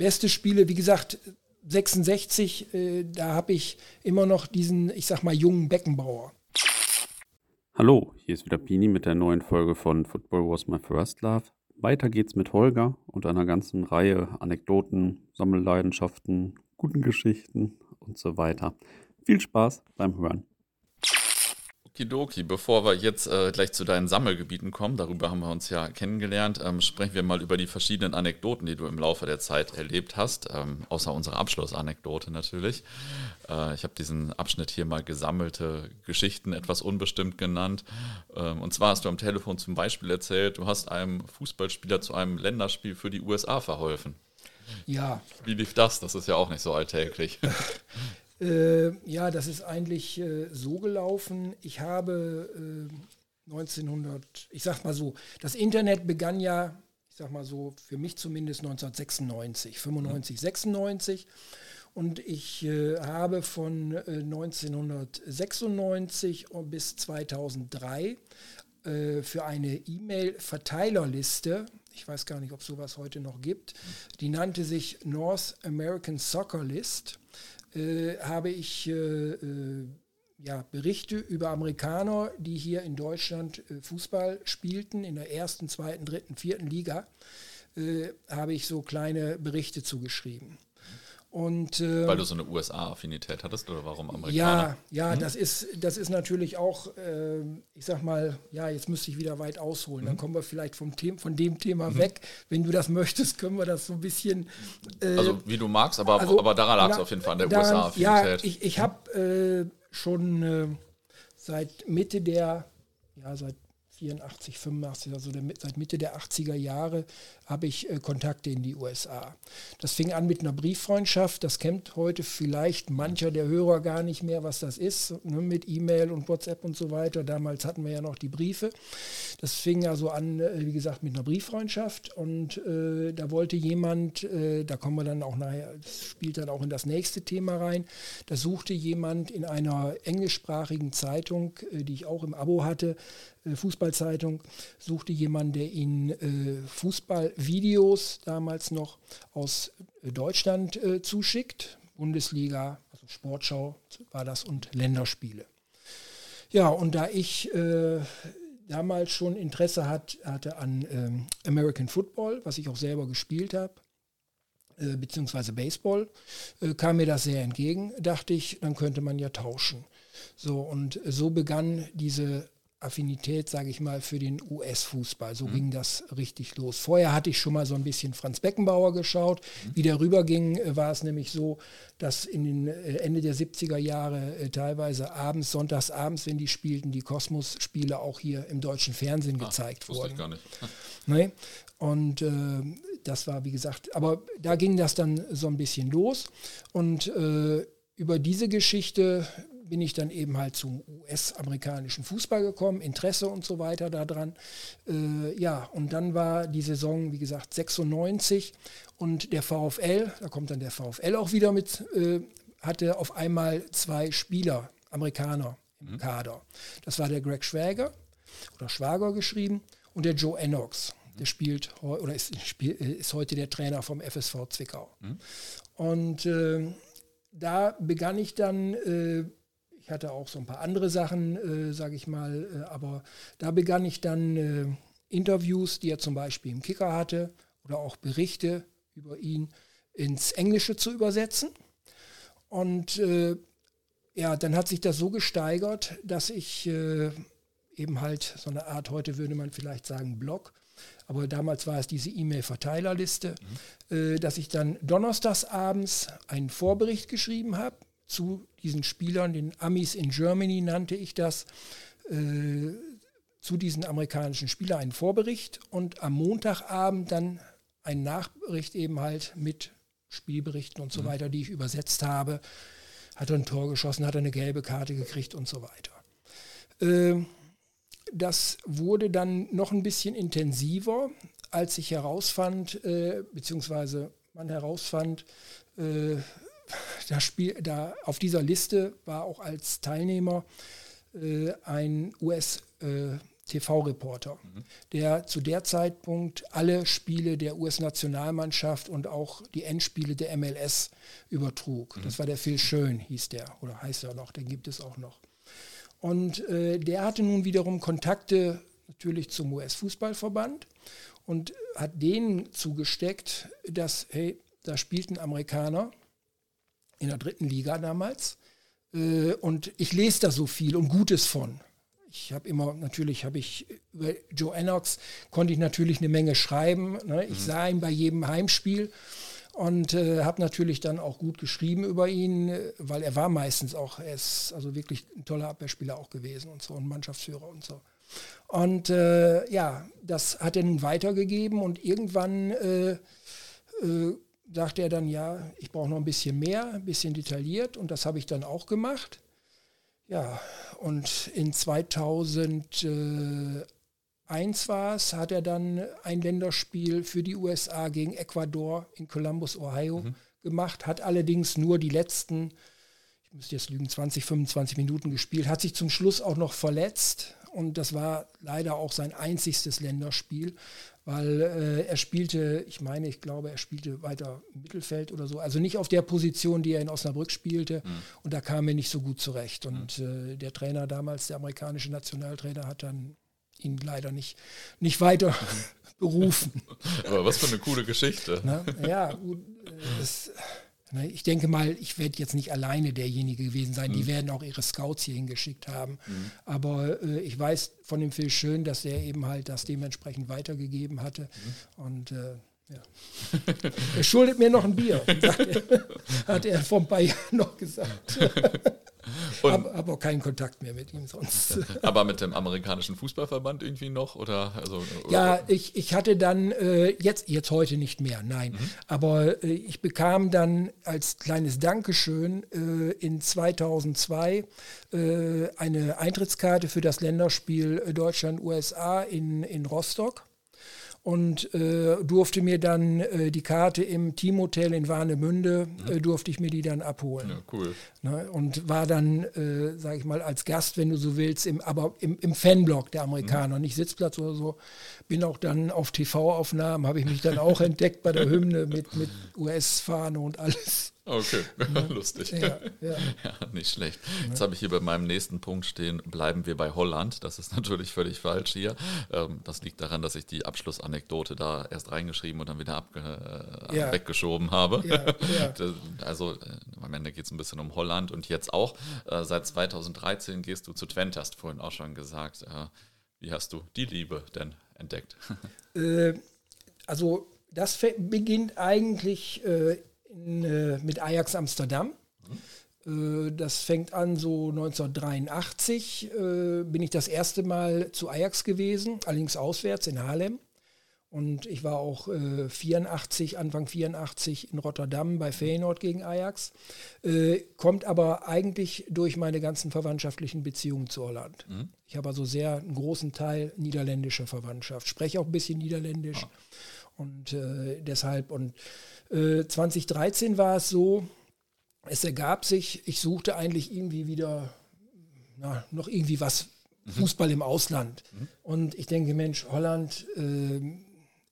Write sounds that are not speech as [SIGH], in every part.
beste Spiele, wie gesagt, 66, äh, da habe ich immer noch diesen, ich sag mal, jungen Beckenbauer. Hallo, hier ist wieder Pini mit der neuen Folge von Football Was My First Love. Weiter geht's mit Holger und einer ganzen Reihe Anekdoten, Sammelleidenschaften, guten Geschichten und so weiter. Viel Spaß beim Hören. Okidoki, bevor wir jetzt äh, gleich zu deinen Sammelgebieten kommen, darüber haben wir uns ja kennengelernt, ähm, sprechen wir mal über die verschiedenen Anekdoten, die du im Laufe der Zeit erlebt hast, ähm, außer unserer Abschlussanekdote natürlich. Äh, ich habe diesen Abschnitt hier mal gesammelte Geschichten etwas unbestimmt genannt. Ähm, und zwar hast du am Telefon zum Beispiel erzählt, du hast einem Fußballspieler zu einem Länderspiel für die USA verholfen. Ja. Wie lief das? Das ist ja auch nicht so alltäglich. [LAUGHS] Äh, ja, das ist eigentlich äh, so gelaufen. Ich habe äh, 1900, ich sag mal so, das Internet begann ja, ich sag mal so, für mich zumindest 1996, 95, mhm. 96. Und ich äh, habe von 1996 äh, bis 2003 äh, für eine E-Mail-Verteilerliste ich weiß gar nicht, ob es sowas heute noch gibt, die nannte sich North American Soccer List äh, habe ich äh, äh, ja, Berichte über Amerikaner, die hier in Deutschland äh, Fußball spielten, in der ersten, zweiten, dritten, vierten Liga, habe ich so kleine Berichte zugeschrieben. Und, äh, Weil du so eine USA-Affinität hattest oder warum Amerikaner? Ja, ja, mhm. das, ist, das ist natürlich auch, äh, ich sag mal, ja, jetzt müsste ich wieder weit ausholen. Mhm. Dann kommen wir vielleicht vom The von dem Thema mhm. weg. Wenn du das möchtest, können wir das so ein bisschen. Äh, also wie du magst, aber, also, aber daran lag es auf jeden Fall an der USA-Affinität. Ja, ich, ich habe äh, schon äh, seit Mitte der, ja, seit 84, 85, also der, seit Mitte der 80er Jahre habe ich äh, Kontakte in die USA. Das fing an mit einer Brieffreundschaft, das kennt heute vielleicht mancher der Hörer gar nicht mehr, was das ist, ne, mit E-Mail und WhatsApp und so weiter. Damals hatten wir ja noch die Briefe. Das fing also an, äh, wie gesagt, mit einer Brieffreundschaft und äh, da wollte jemand, äh, da kommen wir dann auch nachher, das spielt dann auch in das nächste Thema rein, da suchte jemand in einer englischsprachigen Zeitung, äh, die ich auch im Abo hatte, Fußballzeitung, suchte jemand, der ihn äh, Fußballvideos damals noch aus äh, Deutschland äh, zuschickt. Bundesliga, also Sportschau war das und Länderspiele. Ja, und da ich äh, damals schon Interesse hat, hatte an ähm, American Football, was ich auch selber gespielt habe, äh, beziehungsweise Baseball, äh, kam mir das sehr entgegen, dachte ich, dann könnte man ja tauschen. So, und so begann diese Affinität, sage ich mal, für den US-Fußball. So mhm. ging das richtig los. Vorher hatte ich schon mal so ein bisschen Franz Beckenbauer geschaut. Mhm. Wie der rüberging, äh, war es nämlich so, dass in den äh, Ende der 70er Jahre äh, teilweise abends, sonntags abends, wenn die spielten, die Kosmos-Spiele auch hier im deutschen Fernsehen ah, gezeigt wurden. Ich gar nicht. [LAUGHS] nee? Und äh, das war, wie gesagt, aber da ging das dann so ein bisschen los. Und äh, über diese Geschichte bin ich dann eben halt zum US-amerikanischen Fußball gekommen, Interesse und so weiter daran. Äh, ja, und dann war die Saison, wie gesagt, 96 und der VfL, da kommt dann der VfL auch wieder mit, äh, hatte auf einmal zwei Spieler, Amerikaner im mhm. Kader. Das war der Greg Schwager oder Schwager geschrieben und der Joe Enox. Der spielt oder ist, ist heute der Trainer vom FSV Zwickau. Mhm. Und äh, da begann ich dann äh, ich hatte auch so ein paar andere Sachen, äh, sage ich mal, äh, aber da begann ich dann äh, Interviews, die er zum Beispiel im Kicker hatte, oder auch Berichte über ihn ins Englische zu übersetzen. Und äh, ja, dann hat sich das so gesteigert, dass ich äh, eben halt so eine Art, heute würde man vielleicht sagen Blog, aber damals war es diese E-Mail-Verteilerliste, mhm. äh, dass ich dann donnerstags abends einen Vorbericht geschrieben habe zu diesen Spielern, den Amis in Germany nannte ich das, äh, zu diesen amerikanischen Spielern einen Vorbericht und am Montagabend dann einen Nachbericht eben halt mit Spielberichten und so mhm. weiter, die ich übersetzt habe. Hat er ein Tor geschossen, hat er eine gelbe Karte gekriegt und so weiter. Äh, das wurde dann noch ein bisschen intensiver, als ich herausfand, äh, beziehungsweise man herausfand, äh, da Spiel, da auf dieser Liste war auch als Teilnehmer äh, ein US- äh, TV-Reporter, mhm. der zu der Zeitpunkt alle Spiele der US-Nationalmannschaft und auch die Endspiele der MLS übertrug. Mhm. Das war der Phil Schön, hieß der, oder heißt er noch, den gibt es auch noch. Und äh, der hatte nun wiederum Kontakte natürlich zum US-Fußballverband und hat denen zugesteckt, dass, hey, da spielten Amerikaner in der dritten Liga damals äh, und ich lese da so viel und Gutes von. Ich habe immer, natürlich habe ich über Joe Ennox konnte ich natürlich eine Menge schreiben. Ne? Ich mhm. sah ihn bei jedem Heimspiel und äh, habe natürlich dann auch gut geschrieben über ihn, weil er war meistens auch, er ist also wirklich ein toller Abwehrspieler auch gewesen und so, ein Mannschaftsführer und so. Und äh, ja, das hat er nun weitergegeben und irgendwann äh, äh sagte er dann, ja, ich brauche noch ein bisschen mehr, ein bisschen detailliert und das habe ich dann auch gemacht. Ja, und in 2001 war es, hat er dann ein Länderspiel für die USA gegen Ecuador in Columbus, Ohio mhm. gemacht, hat allerdings nur die letzten, ich müsste jetzt lügen, 20, 25 Minuten gespielt, hat sich zum Schluss auch noch verletzt und das war leider auch sein einzigstes Länderspiel weil äh, er spielte, ich meine, ich glaube, er spielte weiter Mittelfeld oder so, also nicht auf der Position, die er in Osnabrück spielte mhm. und da kam er nicht so gut zurecht und mhm. äh, der Trainer damals, der amerikanische Nationaltrainer, hat dann ihn leider nicht, nicht weiter [LAUGHS] berufen. [LAUGHS] Aber was für eine coole Geschichte. Na, ja, gut, äh, ich denke mal, ich werde jetzt nicht alleine derjenige gewesen sein. Mhm. Die werden auch ihre Scouts hier hingeschickt haben. Mhm. Aber äh, ich weiß von dem Phil Schön, dass er eben halt das dementsprechend weitergegeben hatte. Mhm. Und äh, ja. er schuldet mir noch ein Bier, er, hat er vor ein paar Jahren noch gesagt. [LAUGHS] habe aber keinen Kontakt mehr mit ihm sonst. [LAUGHS] aber mit dem amerikanischen Fußballverband irgendwie noch? Oder, also, ja, ich, ich hatte dann, äh, jetzt, jetzt heute nicht mehr, nein. Mhm. Aber äh, ich bekam dann als kleines Dankeschön äh, in 2002 äh, eine Eintrittskarte für das Länderspiel Deutschland-USA in, in Rostock und äh, durfte mir dann äh, die Karte im Teamhotel in Warnemünde, mhm. äh, durfte ich mir die dann abholen. Ja, cool. Ne, und war dann, äh, sage ich mal, als Gast, wenn du so willst, im, aber im, im Fanblock der Amerikaner, mhm. nicht Sitzplatz oder so. Bin auch dann auf TV-Aufnahmen, habe ich mich dann auch [LAUGHS] entdeckt bei der Hymne mit, mit US-Fahne und alles. Okay, ja. [LAUGHS] lustig. Ja, ja. [LAUGHS] ja, nicht schlecht. Jetzt habe ich hier bei meinem nächsten Punkt stehen, bleiben wir bei Holland. Das ist [LAUGHS] natürlich völlig falsch hier. Ähm, das liegt daran, dass ich die Abschlussanekdote da erst reingeschrieben und dann wieder äh, weggeschoben habe. also äh, am Ende geht es ein bisschen um Holland und jetzt auch. Äh, seit 2013 gehst du zu Twente, hast du vorhin auch schon gesagt. wie hast du die Liebe denn entdeckt? also das beginnt eigentlich in, äh, mit Ajax Amsterdam. Mhm. Äh, das fängt an so 1983, äh, bin ich das erste Mal zu Ajax gewesen, allerdings auswärts in Haarlem. Und ich war auch äh, 84, Anfang 84 in Rotterdam bei Feyenoord gegen Ajax. Äh, kommt aber eigentlich durch meine ganzen verwandtschaftlichen Beziehungen zu Holland. Mhm. Ich habe also sehr einen großen Teil niederländischer Verwandtschaft, spreche auch ein bisschen Niederländisch. Ah. Und äh, deshalb, und 2013 äh, war es so, es ergab sich, ich suchte eigentlich irgendwie wieder na, noch irgendwie was, mhm. Fußball im Ausland. Mhm. Und ich denke, Mensch, Holland, äh,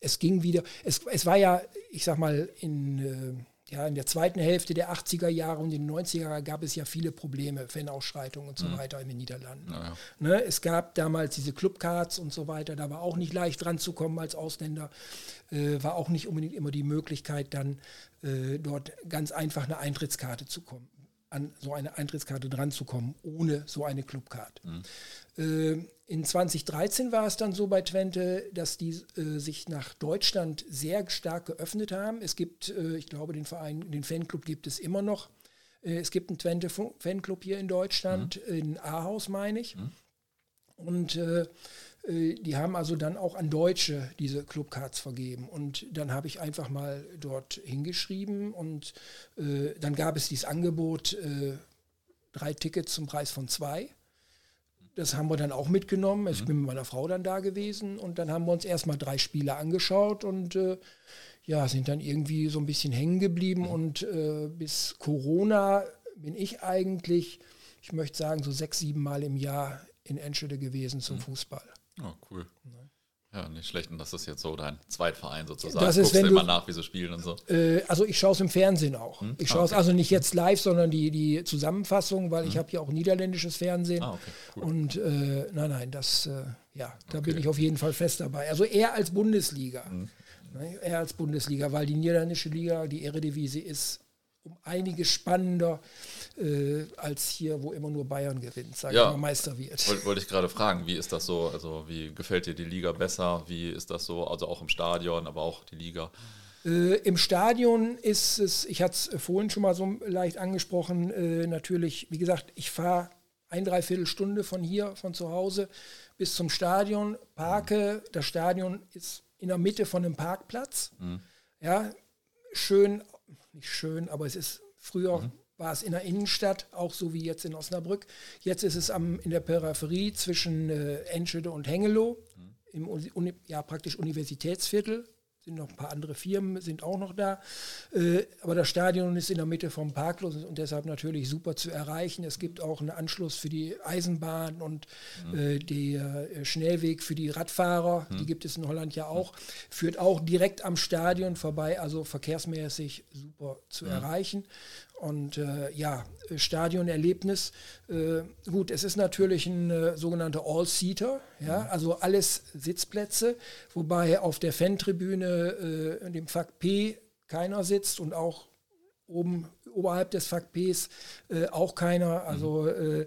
es ging wieder, es, es war ja, ich sag mal, in äh, ja, in der zweiten Hälfte der 80er Jahre und den 90er Jahren gab es ja viele Probleme, Fanausschreitungen und so mhm. weiter in den Niederlanden. Ja. Ne, es gab damals diese Clubcards und so weiter, da war auch nicht leicht ranzukommen als Ausländer, äh, war auch nicht unbedingt immer die Möglichkeit, dann äh, dort ganz einfach eine Eintrittskarte zu kommen, an so eine Eintrittskarte dran zu kommen, ohne so eine Clubcard. Mhm. Äh, in 2013 war es dann so bei Twente, dass die äh, sich nach Deutschland sehr stark geöffnet haben. Es gibt, äh, ich glaube, den Verein, den Fanclub gibt es immer noch. Äh, es gibt einen Twente Fanclub hier in Deutschland, mhm. in Ahaus meine ich. Mhm. Und äh, die haben also dann auch an Deutsche diese Clubcards vergeben. Und dann habe ich einfach mal dort hingeschrieben und dann gab es dieses Angebot, drei Tickets zum Preis von zwei. Das haben wir dann auch mitgenommen. Ich mhm. bin mit meiner Frau dann da gewesen und dann haben wir uns erstmal drei Spiele angeschaut und äh, ja, sind dann irgendwie so ein bisschen hängen geblieben. Mhm. Und äh, bis Corona bin ich eigentlich, ich möchte sagen, so sechs, sieben Mal im Jahr in Enschede gewesen zum mhm. Fußball. Oh, cool. Ja, nicht schlecht. Und das ist jetzt so dein Zweitverein sozusagen. Das ist, Guckst wenn du immer nach, wie sie spielen und so. Äh, also ich schaue es im Fernsehen auch. Hm? Ich Ah, schaue es okay. also nicht jetzt live, sondern die, die Zusammenfassung, weil ich habe hier auch niederländisches Fernsehen. Ah, okay, cool. Und äh, nein, nein, das, äh, ja, da bin Okay. ich auf jeden Fall fest dabei. Also eher als Bundesliga. Hm. Ne, eher als Bundesliga, weil die niederländische Liga, die Eredivisie ist um einiges spannender äh, als hier, wo immer nur Bayern gewinnt, sage Ja. ich mal, Meister wird. Wollte wollte ich gerade fragen, wie ist das so? Also, wie gefällt dir die Liga besser? Wie ist das so? Also auch im Stadion, aber auch die Liga. Äh, Im Stadion ist es, ich hatte es vorhin schon mal so leicht angesprochen, äh, natürlich, wie gesagt, ich fahre ein, dreiviertel Stunde von hier, von zu Hause bis zum Stadion, parke. Das Stadion ist in der Mitte von einem Parkplatz. Ja, schön, nicht schön, aber es ist früher war es in der Innenstadt, auch so wie jetzt in Osnabrück. Jetzt ist es am, in der Peripherie zwischen äh, Enschede und Hengelo, im Uni, Uni, ja, praktisch Universitätsviertel. Sind noch ein paar andere Firmen, sind auch noch da. Äh, aber das Stadion ist in der Mitte vom Parklos und deshalb natürlich super zu erreichen. Es gibt auch einen Anschluss für die Eisenbahn und äh, der äh, Schnellweg für die Radfahrer. Die gibt es in Holland ja auch. Führt auch direkt am Stadion vorbei, also verkehrsmäßig super zu erreichen. Und äh, ja, Stadionerlebnis. Äh, gut, es ist natürlich ein äh, sogenannter All-Seater, ja, also alles Sitzplätze, wobei auf der Fantribüne äh, in dem Fakt P keiner sitzt und auch oben oberhalb des Fakt Ps äh, auch keiner. Also äh,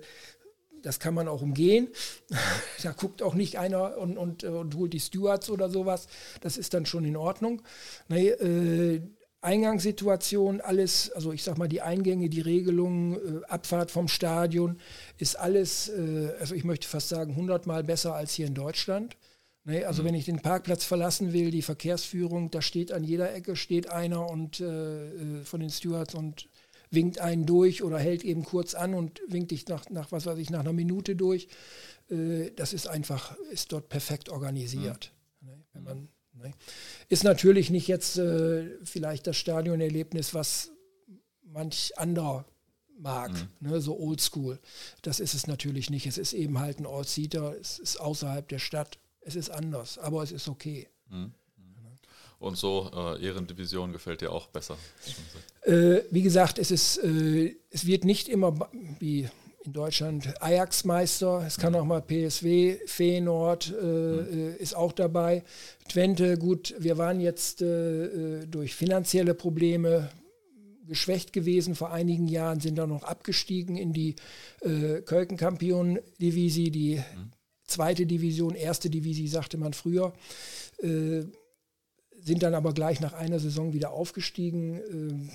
das kann man auch umgehen. [LAUGHS] da guckt auch nicht einer und, und, und holt die Stewards oder sowas. Das ist dann schon in Ordnung. Nee, äh, Eingangssituation, alles, also ich sag mal, die Eingänge, die Regelungen, äh, Abfahrt vom Stadion, ist alles, äh, also ich möchte fast sagen, hundertmal besser als hier in Deutschland. Ne, also wenn ich den Parkplatz verlassen will, die Verkehrsführung, da steht an jeder Ecke steht einer und äh, äh, von den Stewards und winkt einen durch oder hält eben kurz an und winkt dich nach, nach was weiß ich, nach einer Minute durch. Äh, das ist einfach, ist dort perfekt organisiert. Ne, wenn man. Ist natürlich nicht jetzt äh, vielleicht das Stadionerlebnis, was manch anderer mag, ne, so oldschool. Das ist es natürlich nicht. Es ist eben halt ein All-Seater, es ist außerhalb der Stadt. Es ist anders, aber es ist okay. Und so äh, Ehrendivision gefällt dir auch besser. Äh, wie gesagt, es, ist, äh, es wird nicht immer wie in Deutschland Ajax-Meister, es kann auch mal PSW, Feyenoord äh, äh, ist auch dabei. Twente, gut, wir waren jetzt äh, äh, durch finanzielle Probleme geschwächt gewesen vor einigen Jahren, sind dann noch abgestiegen in die äh, Kölken-Kampion-Divisie, die zweite Division, erste Divisie sagte man früher. Äh, sind dann aber gleich nach einer Saison wieder aufgestiegen. Ähm,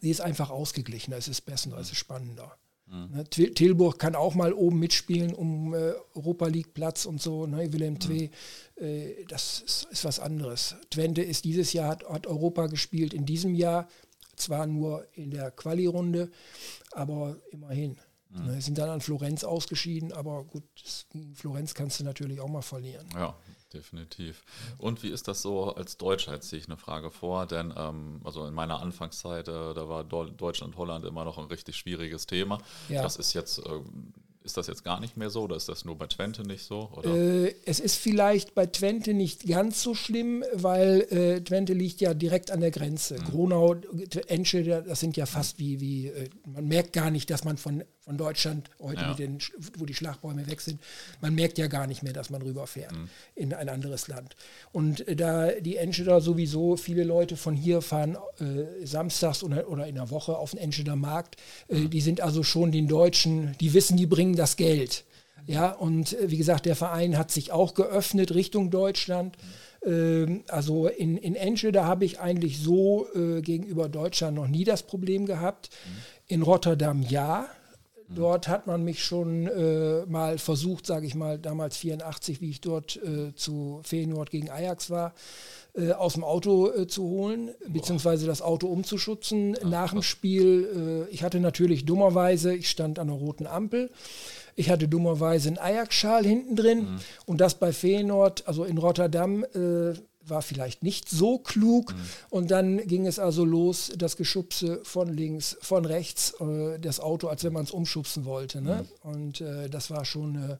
sie ist einfach ausgeglichener, es ist besser, es ist spannender. Ne, Til- Tilburg kann auch mal oben mitspielen um äh, Europa League Platz und so. Ne, Willem II, äh, das ist, ist was anderes. Twente ist dieses Jahr, hat, hat Europa gespielt in diesem Jahr, zwar nur in der Quali-Runde, aber immerhin. Ne, sind dann an Florenz ausgeschieden, aber gut, Florenz kannst du natürlich auch mal verlieren. Ja, definitiv. Und wie ist das so als Deutscher? Jetzt ziehe ich eine Frage vor, denn ähm, also in meiner Anfangszeit, äh, da war Deu- Deutschland, Holland immer noch ein richtig schwieriges Thema. Ja. Das ist jetzt, ähm, ist das jetzt gar nicht mehr so oder ist das nur bei Twente nicht so? Oder? Äh, es ist vielleicht bei Twente nicht ganz so schlimm, weil äh, Twente liegt ja direkt an der Grenze. Gronau, Enschede, das sind ja fast wie, wie äh, man merkt gar nicht, dass man von, von Deutschland heute, Ja. den, wo die Schlagbäume weg sind, man merkt ja gar nicht mehr, dass man rüberfährt in ein anderes Land. Und äh, da die Enscheder sowieso, viele Leute von hier fahren äh, samstags oder, oder in der Woche auf den Enscheder Markt, äh, die sind also schon den Deutschen, die wissen, die bringen das Geld. Ja, und äh, wie gesagt, der Verein hat sich auch geöffnet Richtung Deutschland. Ähm, also in, in Enschede habe ich eigentlich so äh, gegenüber Deutschland noch nie das Problem gehabt. In Rotterdam ja. Dort hat man mich schon äh, mal versucht, sage ich mal, damals 84, wie ich dort äh, zu Feyenoord gegen Ajax war, äh, aus dem Auto äh, zu holen, beziehungsweise das Auto umzuschützen nach dem Spiel. Äh, ich hatte natürlich dummerweise, ich stand an der roten Ampel, ich hatte dummerweise einen Ajax-Schal hinten drin und das bei Feyenoord, also in Rotterdam, äh, war vielleicht nicht so klug. Und dann ging es also los, das Geschubse von links, von rechts, äh, das Auto, als wenn man es umschubsen wollte. Ne? Und äh, das war schon, äh,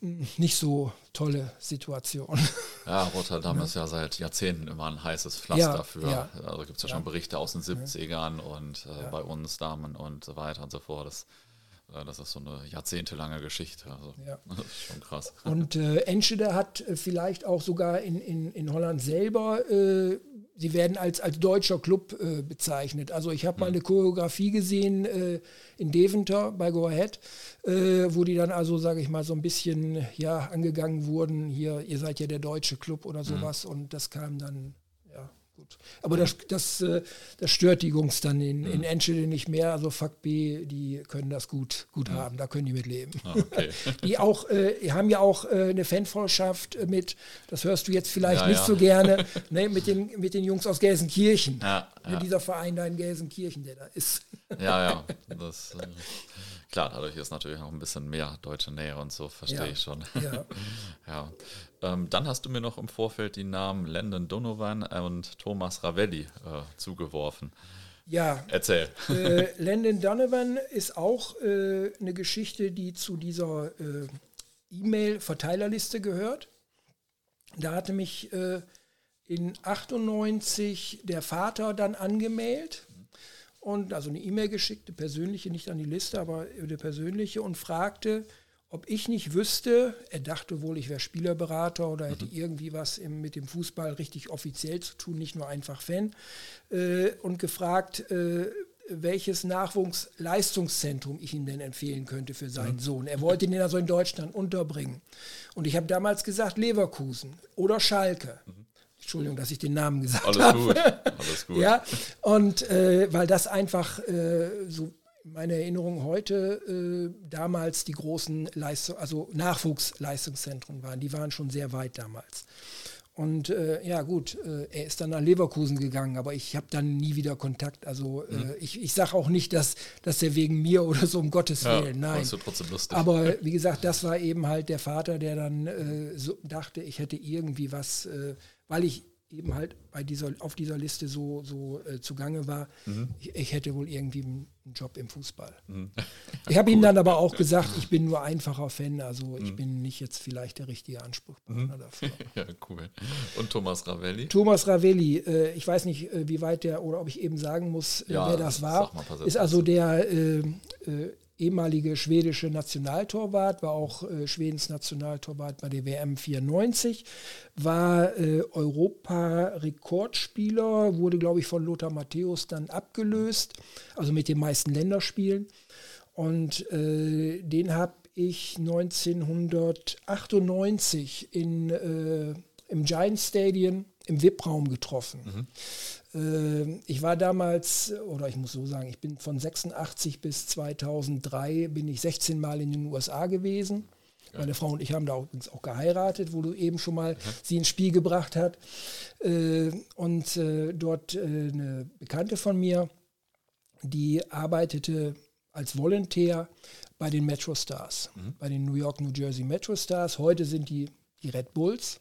nicht so tolle Situation. [LAUGHS] Ja, Rotterdam ja. ist ja seit Jahrzehnten immer ein heißes Pflaster ja, dafür. Ja. Also gibt es ja, schon Berichte aus den 70ern und äh, bei uns Damen und so weiter und so fort. Das, das ist so eine jahrzehntelange Geschichte. Also, [LAUGHS] Das ist schon krass. Und äh, Enschede hat äh, vielleicht auch sogar in, in, in Holland selber äh, sie werden als, als deutscher Club äh, bezeichnet. Also ich habe mal mhm. eine Choreografie gesehen äh, in Deventer bei Go Ahead, äh, wo die dann also, sage ich mal, so ein bisschen ja, angegangen wurden, hier, ihr seid ja der deutsche Club oder mhm. sowas. Mhm. Und das kam dann gut. Aber das, das, äh, das stört die Jungs dann in, in Enschede nicht mehr. Also Fuck B, die können das gut, gut ja. haben, da können die mit leben. Ah, okay. [LAUGHS] Die auch, äh, haben ja auch äh, eine Fanfreundschaft mit, das hörst du jetzt vielleicht ja, nicht ja. so gerne, [LAUGHS] ne, mit, den, mit den Jungs aus Gelsenkirchen. Ja, ne, Dieser Verein da in Gelsenkirchen, der da ist. Ja, ja. [LAUGHS] Das, äh, Klar, dadurch ist natürlich noch ein bisschen mehr deutsche Nähe und so, verstehe ja. ich schon. Ja. [LAUGHS] ja. Ähm, dann hast du mir noch im Vorfeld die Namen Landon Donovan und Thomas Ravelli äh, zugeworfen. Ja. Erzähl. Äh, Landon Donovan ist auch äh, eine Geschichte, die zu dieser äh, E-Mail-Verteilerliste gehört. Da hatte mich äh, in 98 der Vater dann angemeldet und also eine E-Mail geschickt, eine persönliche, nicht an die Liste, aber eine persönliche und fragte, ob ich nicht wüsste, er dachte wohl, ich wäre Spielerberater oder hätte mhm. irgendwie was im, mit dem Fußball richtig offiziell zu tun, nicht nur einfach Fan, äh, und gefragt, äh, welches Nachwuchsleistungszentrum ich ihm denn empfehlen könnte für seinen mhm. Sohn. Er wollte ihn also in Deutschland unterbringen. Und ich habe damals gesagt, Leverkusen oder Schalke. Mhm. Entschuldigung, dass ich den Namen gesagt Alles habe. Gut. Alles gut. [LAUGHS] ja, und äh, weil das einfach äh, so meine Erinnerung heute äh, damals die großen Leistung, also Nachwuchsleistungszentren waren. Die waren schon sehr weit damals. Und äh, ja gut, äh, er ist dann nach Leverkusen gegangen, aber ich habe dann nie wieder Kontakt. Also äh, mhm. ich, ich sage auch nicht, dass, dass er wegen mir oder so, um Gottes ja, Willen, nein. Trotzdem lustig. Aber wie gesagt, das war eben halt der Vater, der dann äh, so dachte, ich hätte irgendwie was, äh, weil ich eben halt bei dieser, auf dieser Liste so, so äh, zugange war, mhm. ich, ich, hätte wohl irgendwie einen Job im Fußball. Mhm. [LAUGHS] Ich habe cool. ihm dann aber auch gesagt, ich bin nur einfacher Fan, also ich mhm. bin nicht jetzt vielleicht der richtige Ansprechpartner mhm. dafür. [LAUGHS] ja, cool. Und Thomas Ravelli? Thomas Ravelli, äh, ich weiß nicht, äh, wie weit der, oder ob ich eben sagen muss, äh, ja, wer das war, ist also der äh, äh, ehemalige schwedische Nationaltorwart, war auch äh, Schwedens Nationaltorwart bei der WM 94, war äh, Europa-Rekordspieler, wurde, glaube ich, von Lothar Matthäus dann abgelöst, also mit den meisten Länderspielen. Und äh, den habe ich 1998 in, äh, im Giant Stadium im VIP-Raum getroffen. Mhm. Ähm, ich war damals, oder ich muss so sagen, ich bin von 86 bis 2003, bin ich 16 Mal in den USA gewesen. Ja. Meine Frau und ich haben da übrigens auch geheiratet, wo du eben schon mal mhm. sie ins Spiel gebracht hast. Äh, und äh, dort äh, eine Bekannte von mir, die arbeitete als Volontär bei den Metro Stars, mhm. bei den New York, New Jersey Metro Stars. Heute sind die die Red Bulls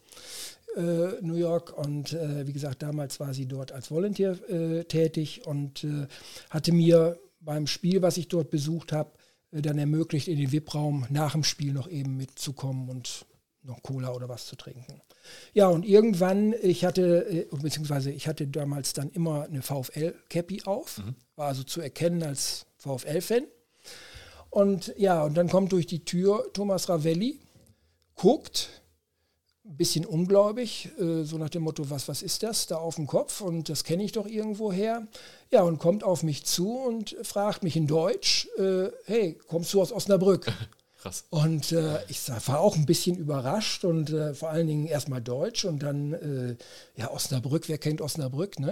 äh, New York und äh, wie gesagt, damals war sie dort als Volunteer äh, tätig und äh, hatte mir beim Spiel, was ich dort besucht habe, äh, dann ermöglicht, in den VIP-Raum nach dem Spiel noch eben mitzukommen und noch Cola oder was zu trinken. Ja, und irgendwann, ich hatte, äh, beziehungsweise ich hatte damals dann immer eine VfL-Cappy auf, mhm. war also zu erkennen als VfL-Fan. Und ja, und dann kommt durch die Tür Thomas Ravelli, guckt, ein bisschen ungläubig, äh, so nach dem Motto, was, was ist das da auf dem Kopf und das kenne ich doch irgendwo her. Ja, und kommt auf mich zu und fragt mich in Deutsch, äh, hey, kommst du aus Osnabrück? [LAUGHS] Krass. Und äh, ich war auch ein bisschen überrascht und äh, vor allen Dingen erstmal Deutsch und dann, äh, ja, Osnabrück, wer kennt Osnabrück, ne?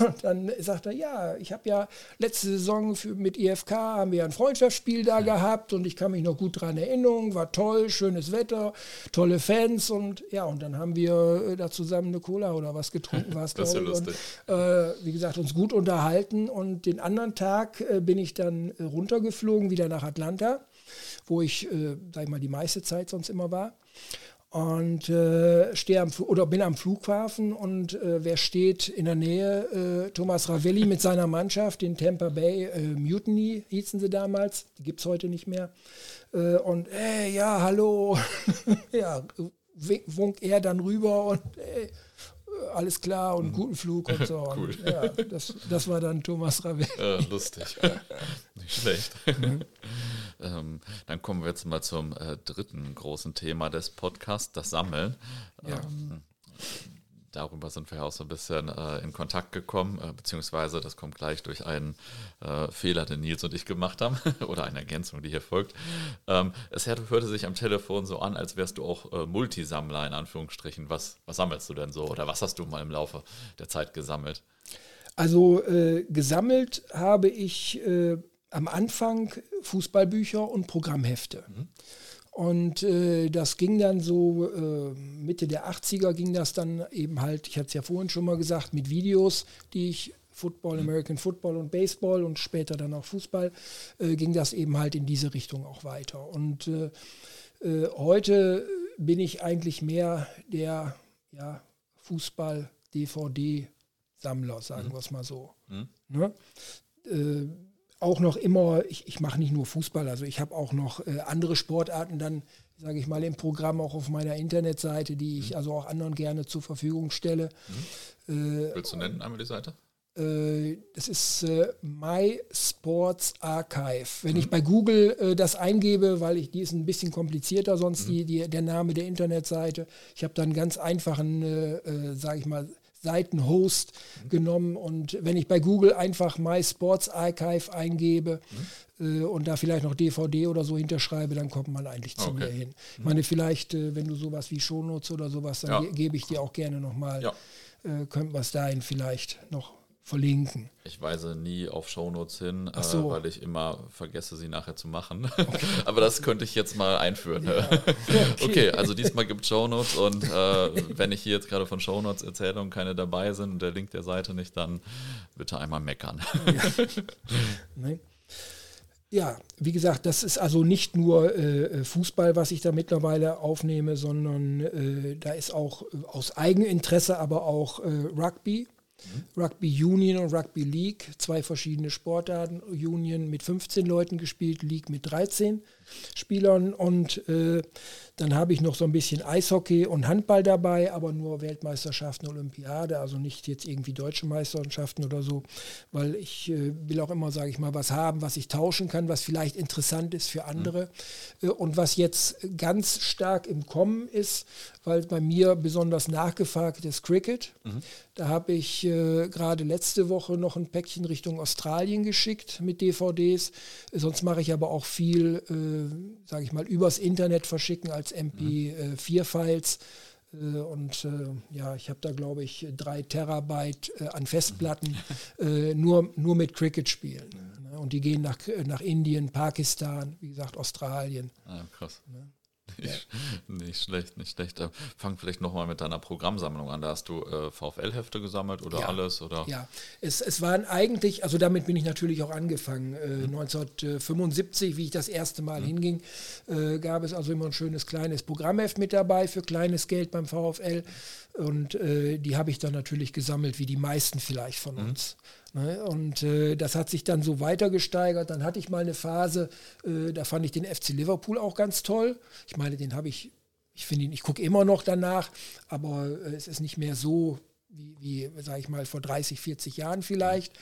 Und dann sagt er, ja, ich habe ja letzte Saison für, mit IFK haben wir ein Freundschaftsspiel da gehabt und ich kann mich noch gut daran erinnern, war toll, schönes Wetter, tolle Fans und ja, und dann haben wir äh, da zusammen eine Cola oder was getrunken, war es glaube ich. Und, äh, wie gesagt, uns gut unterhalten und den anderen Tag äh, bin ich dann runtergeflogen, wieder nach Atlanta, wo ich, äh, sag ich mal, die meiste Zeit sonst immer war. Und äh, stehe am oder bin am Flughafen und äh, wer steht in der Nähe? Äh, Thomas Ravelli mit seiner Mannschaft, den Tampa Bay äh, Mutiny hießen sie damals, die gibt es heute nicht mehr. Äh, und ey, ja, hallo, [LAUGHS] ja, wunk er dann rüber und ey, alles klar und mhm. guten Flug und so. [LAUGHS] cool. Und, ja, das, das war dann Thomas Ravelli. Äh, lustig. Nicht schlecht. Mhm. Ähm, dann kommen wir jetzt mal zum äh, dritten großen Thema des Podcasts, das Sammeln. Ja. Ähm, darüber sind wir ja auch so ein bisschen äh, in Kontakt gekommen, äh, beziehungsweise das kommt gleich durch einen äh, Fehler, den Nils und ich gemacht haben, [LAUGHS] oder eine Ergänzung, die hier folgt. Ähm, es hörte sich am Telefon so an, als wärst du auch äh, Multisammler in Anführungsstrichen. Was, was sammelst du denn so oder was hast du mal im Laufe der Zeit gesammelt? Also äh, gesammelt habe ich äh, am Anfang Fußballbücher und Programmhefte. Mhm. Und äh, das ging dann so, äh, Mitte der 80er ging das dann eben halt, ich hatte es ja vorhin schon mal gesagt, mit Videos, die ich Football, mhm. American Football und Baseball und später dann auch Fußball, äh, ging das eben halt in diese Richtung auch weiter. Und äh, äh, heute bin ich eigentlich mehr der ja, Fußball-DVD-Sammler, sagen mhm. wir es mal so. Mhm. Ne? Auch noch immer, ich, ich mache nicht nur Fußball, also ich habe auch noch äh, andere Sportarten dann, sage ich mal, im Programm auch auf meiner Internetseite, die ich mhm. also auch anderen gerne zur Verfügung stelle. Mhm. Äh, Willst du nennen einmal die Seite? Äh, das ist äh, My Sports Archive. Wenn mhm. ich bei Google äh, das eingebe, weil ich die ist ein bisschen komplizierter, sonst mhm. die, die, der Name der Internetseite. Ich habe dann einen ganz einfachen, sage ich mal, Seitenhost mhm. genommen und wenn ich bei Google einfach My Sports Archive eingebe mhm. äh, und da vielleicht noch DVD oder so hinterschreibe, dann kommt man eigentlich zu okay. mir hin. Ich mhm. meine, vielleicht, äh, wenn du sowas wie Shownotes oder sowas, dann ja. ge gebe ich dir auch gerne nochmal, ja. äh, könnte man es dahin vielleicht noch verlinken. Ich weise nie auf Shownotes hin, äh, so. äh, weil ich immer vergesse, sie nachher zu machen. Okay. [LAUGHS] Aber das könnte ich jetzt mal einführen. Ja. Okay. [LAUGHS] okay. also diesmal gibt es Shownotes und äh, wenn ich hier jetzt gerade von Shownotes erzähle und keine dabei sind und der Link der Seite nicht, dann bitte einmal meckern. Ja. nee. Ja, wie gesagt, das ist also nicht nur äh, Fußball, was ich da mittlerweile aufnehme, sondern äh, da ist auch äh, aus Eigeninteresse aber auch äh, Rugby. Rugby Union und Rugby League, zwei verschiedene Sportarten. Union mit 15 Leuten gespielt, League mit 13 Spielern und äh, dann habe ich noch so ein bisschen Eishockey und Handball dabei, aber nur Weltmeisterschaften, Olympiade, also nicht jetzt irgendwie deutsche Meisterschaften oder so, weil ich äh, will auch immer, sage ich mal, was haben, was ich tauschen kann, was vielleicht interessant ist für andere mhm. äh, und was jetzt ganz stark im Kommen ist, weil bei mir besonders nachgefragt ist Cricket. Mhm. Da habe ich äh, gerade letzte Woche noch ein Päckchen Richtung Australien geschickt mit DVDs. Sonst mache ich aber auch viel, äh, sage ich mal, übers Internet verschicken als MP4-Files. Mhm. Äh, und äh, ja, ich habe da, glaube ich, drei Terabyte äh, an Festplatten [LAUGHS] äh, nur, nur mit Cricket-Spielen. Ne? Und die gehen nach, nach Indien, Pakistan, wie gesagt, Australien. Ah, krass. Ne? [LAUGHS] Nicht, nicht, schlecht, nicht schlecht. Äh, fang vielleicht nochmal mit deiner Programmsammlung an. Da hast du äh, VfL-Hefte gesammelt oder ja, alles? Oder? Ja, es, es waren eigentlich, also damit bin ich natürlich auch angefangen. Äh, mhm. 1975, wie ich das erste Mal mhm. hinging, äh, gab es also immer ein schönes kleines Programmheft mit dabei für kleines Geld beim VfL. Und äh, die habe ich dann natürlich gesammelt, wie die meisten vielleicht von mhm. uns. Ne? Und äh, das hat sich dann so weiter gesteigert. Dann hatte ich mal eine Phase, äh, da fand ich den FC Liverpool auch ganz toll. Ich meine, den habe ich, ich finde ihn, ich gucke immer noch danach, aber äh, es ist nicht mehr so wie, wie sage ich mal, vor 30, 40 Jahren vielleicht.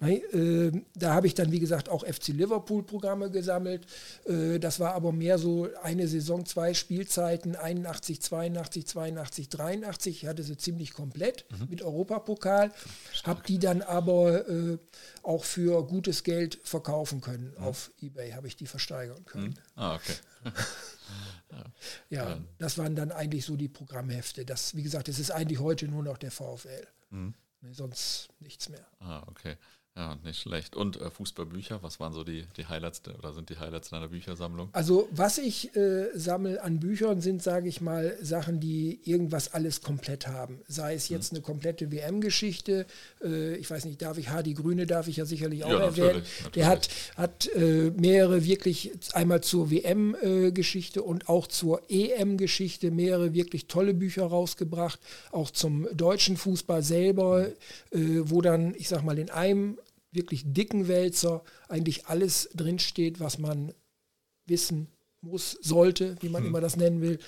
Ne, äh, da habe ich dann, wie gesagt, auch FC Liverpool-Programme gesammelt. Äh, das war aber mehr so eine Saison, zwei Spielzeiten, 81, 82, 82, 83. Ich hatte sie ziemlich komplett mhm. mit Europapokal. Habe die dann aber äh, auch für gutes Geld verkaufen können. Mhm. Auf Ebay habe ich die versteigern können. Mhm. Ah, okay. [LAUGHS] Ja, ja, das waren dann eigentlich so die Programmhefte. Das, wie gesagt, es ist eigentlich heute nur noch der VfL. Mhm. Nee, sonst nichts mehr. Ah, okay. Ja, nicht schlecht. Und äh, Fußballbücher, was waren so die, die Highlights oder sind die Highlights deiner Büchersammlung? Also was ich äh, sammle an Büchern sind, sage ich mal, Sachen, die irgendwas alles komplett haben. Sei es jetzt mhm. eine komplette WM-Geschichte, äh, ich weiß nicht, darf ich Hardy Grüne, darf ich ja sicherlich auch ja, erwähnen. Natürlich, natürlich. Der hat, hat äh, mehrere wirklich, einmal zur WM-Geschichte und auch zur EM-Geschichte mehrere wirklich tolle Bücher rausgebracht, auch zum deutschen Fußball selber, mhm. äh, wo dann, ich sag mal, in einem wirklich dicken Wälzer eigentlich alles drinsteht, was man wissen muss, sollte, wie man hm. immer das nennen will.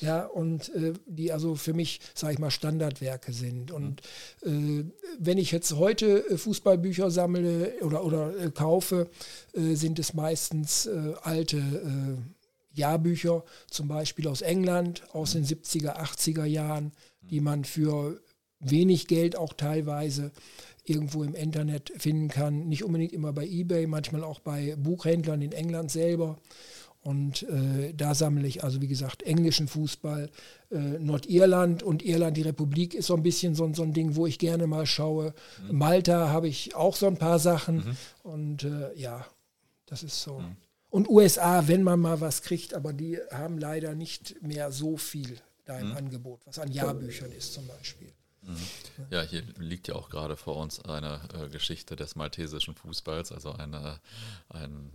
Ja, und äh, die also für mich, sage ich mal, Standardwerke sind. Und äh, wenn ich jetzt heute äh, Fußballbücher sammle oder, oder äh, kaufe, äh, sind es meistens äh, alte Jahrbücher, zum Beispiel aus England, aus den 70er, 80er Jahren, die man für wenig Geld auch teilweise irgendwo im Internet finden kann. Nicht unbedingt immer bei eBay, manchmal auch bei Buchhändlern in England selber. Und äh, da sammle ich also, wie gesagt, englischen Fußball. Äh, Nordirland und Irland, die Republik ist so ein bisschen so, so ein Ding, wo ich gerne mal schaue. Mhm. Malta habe ich auch so ein paar Sachen. Mhm. Und äh, ja, das ist so. Mhm. Und USA, wenn man mal was kriegt, aber die haben leider nicht mehr so viel da im mhm. Angebot, was an Jahrbüchern ist zum Beispiel. Mhm. Ja, hier liegt ja auch gerade vor uns eine äh, Geschichte des maltesischen Fußballs, also eine, ein,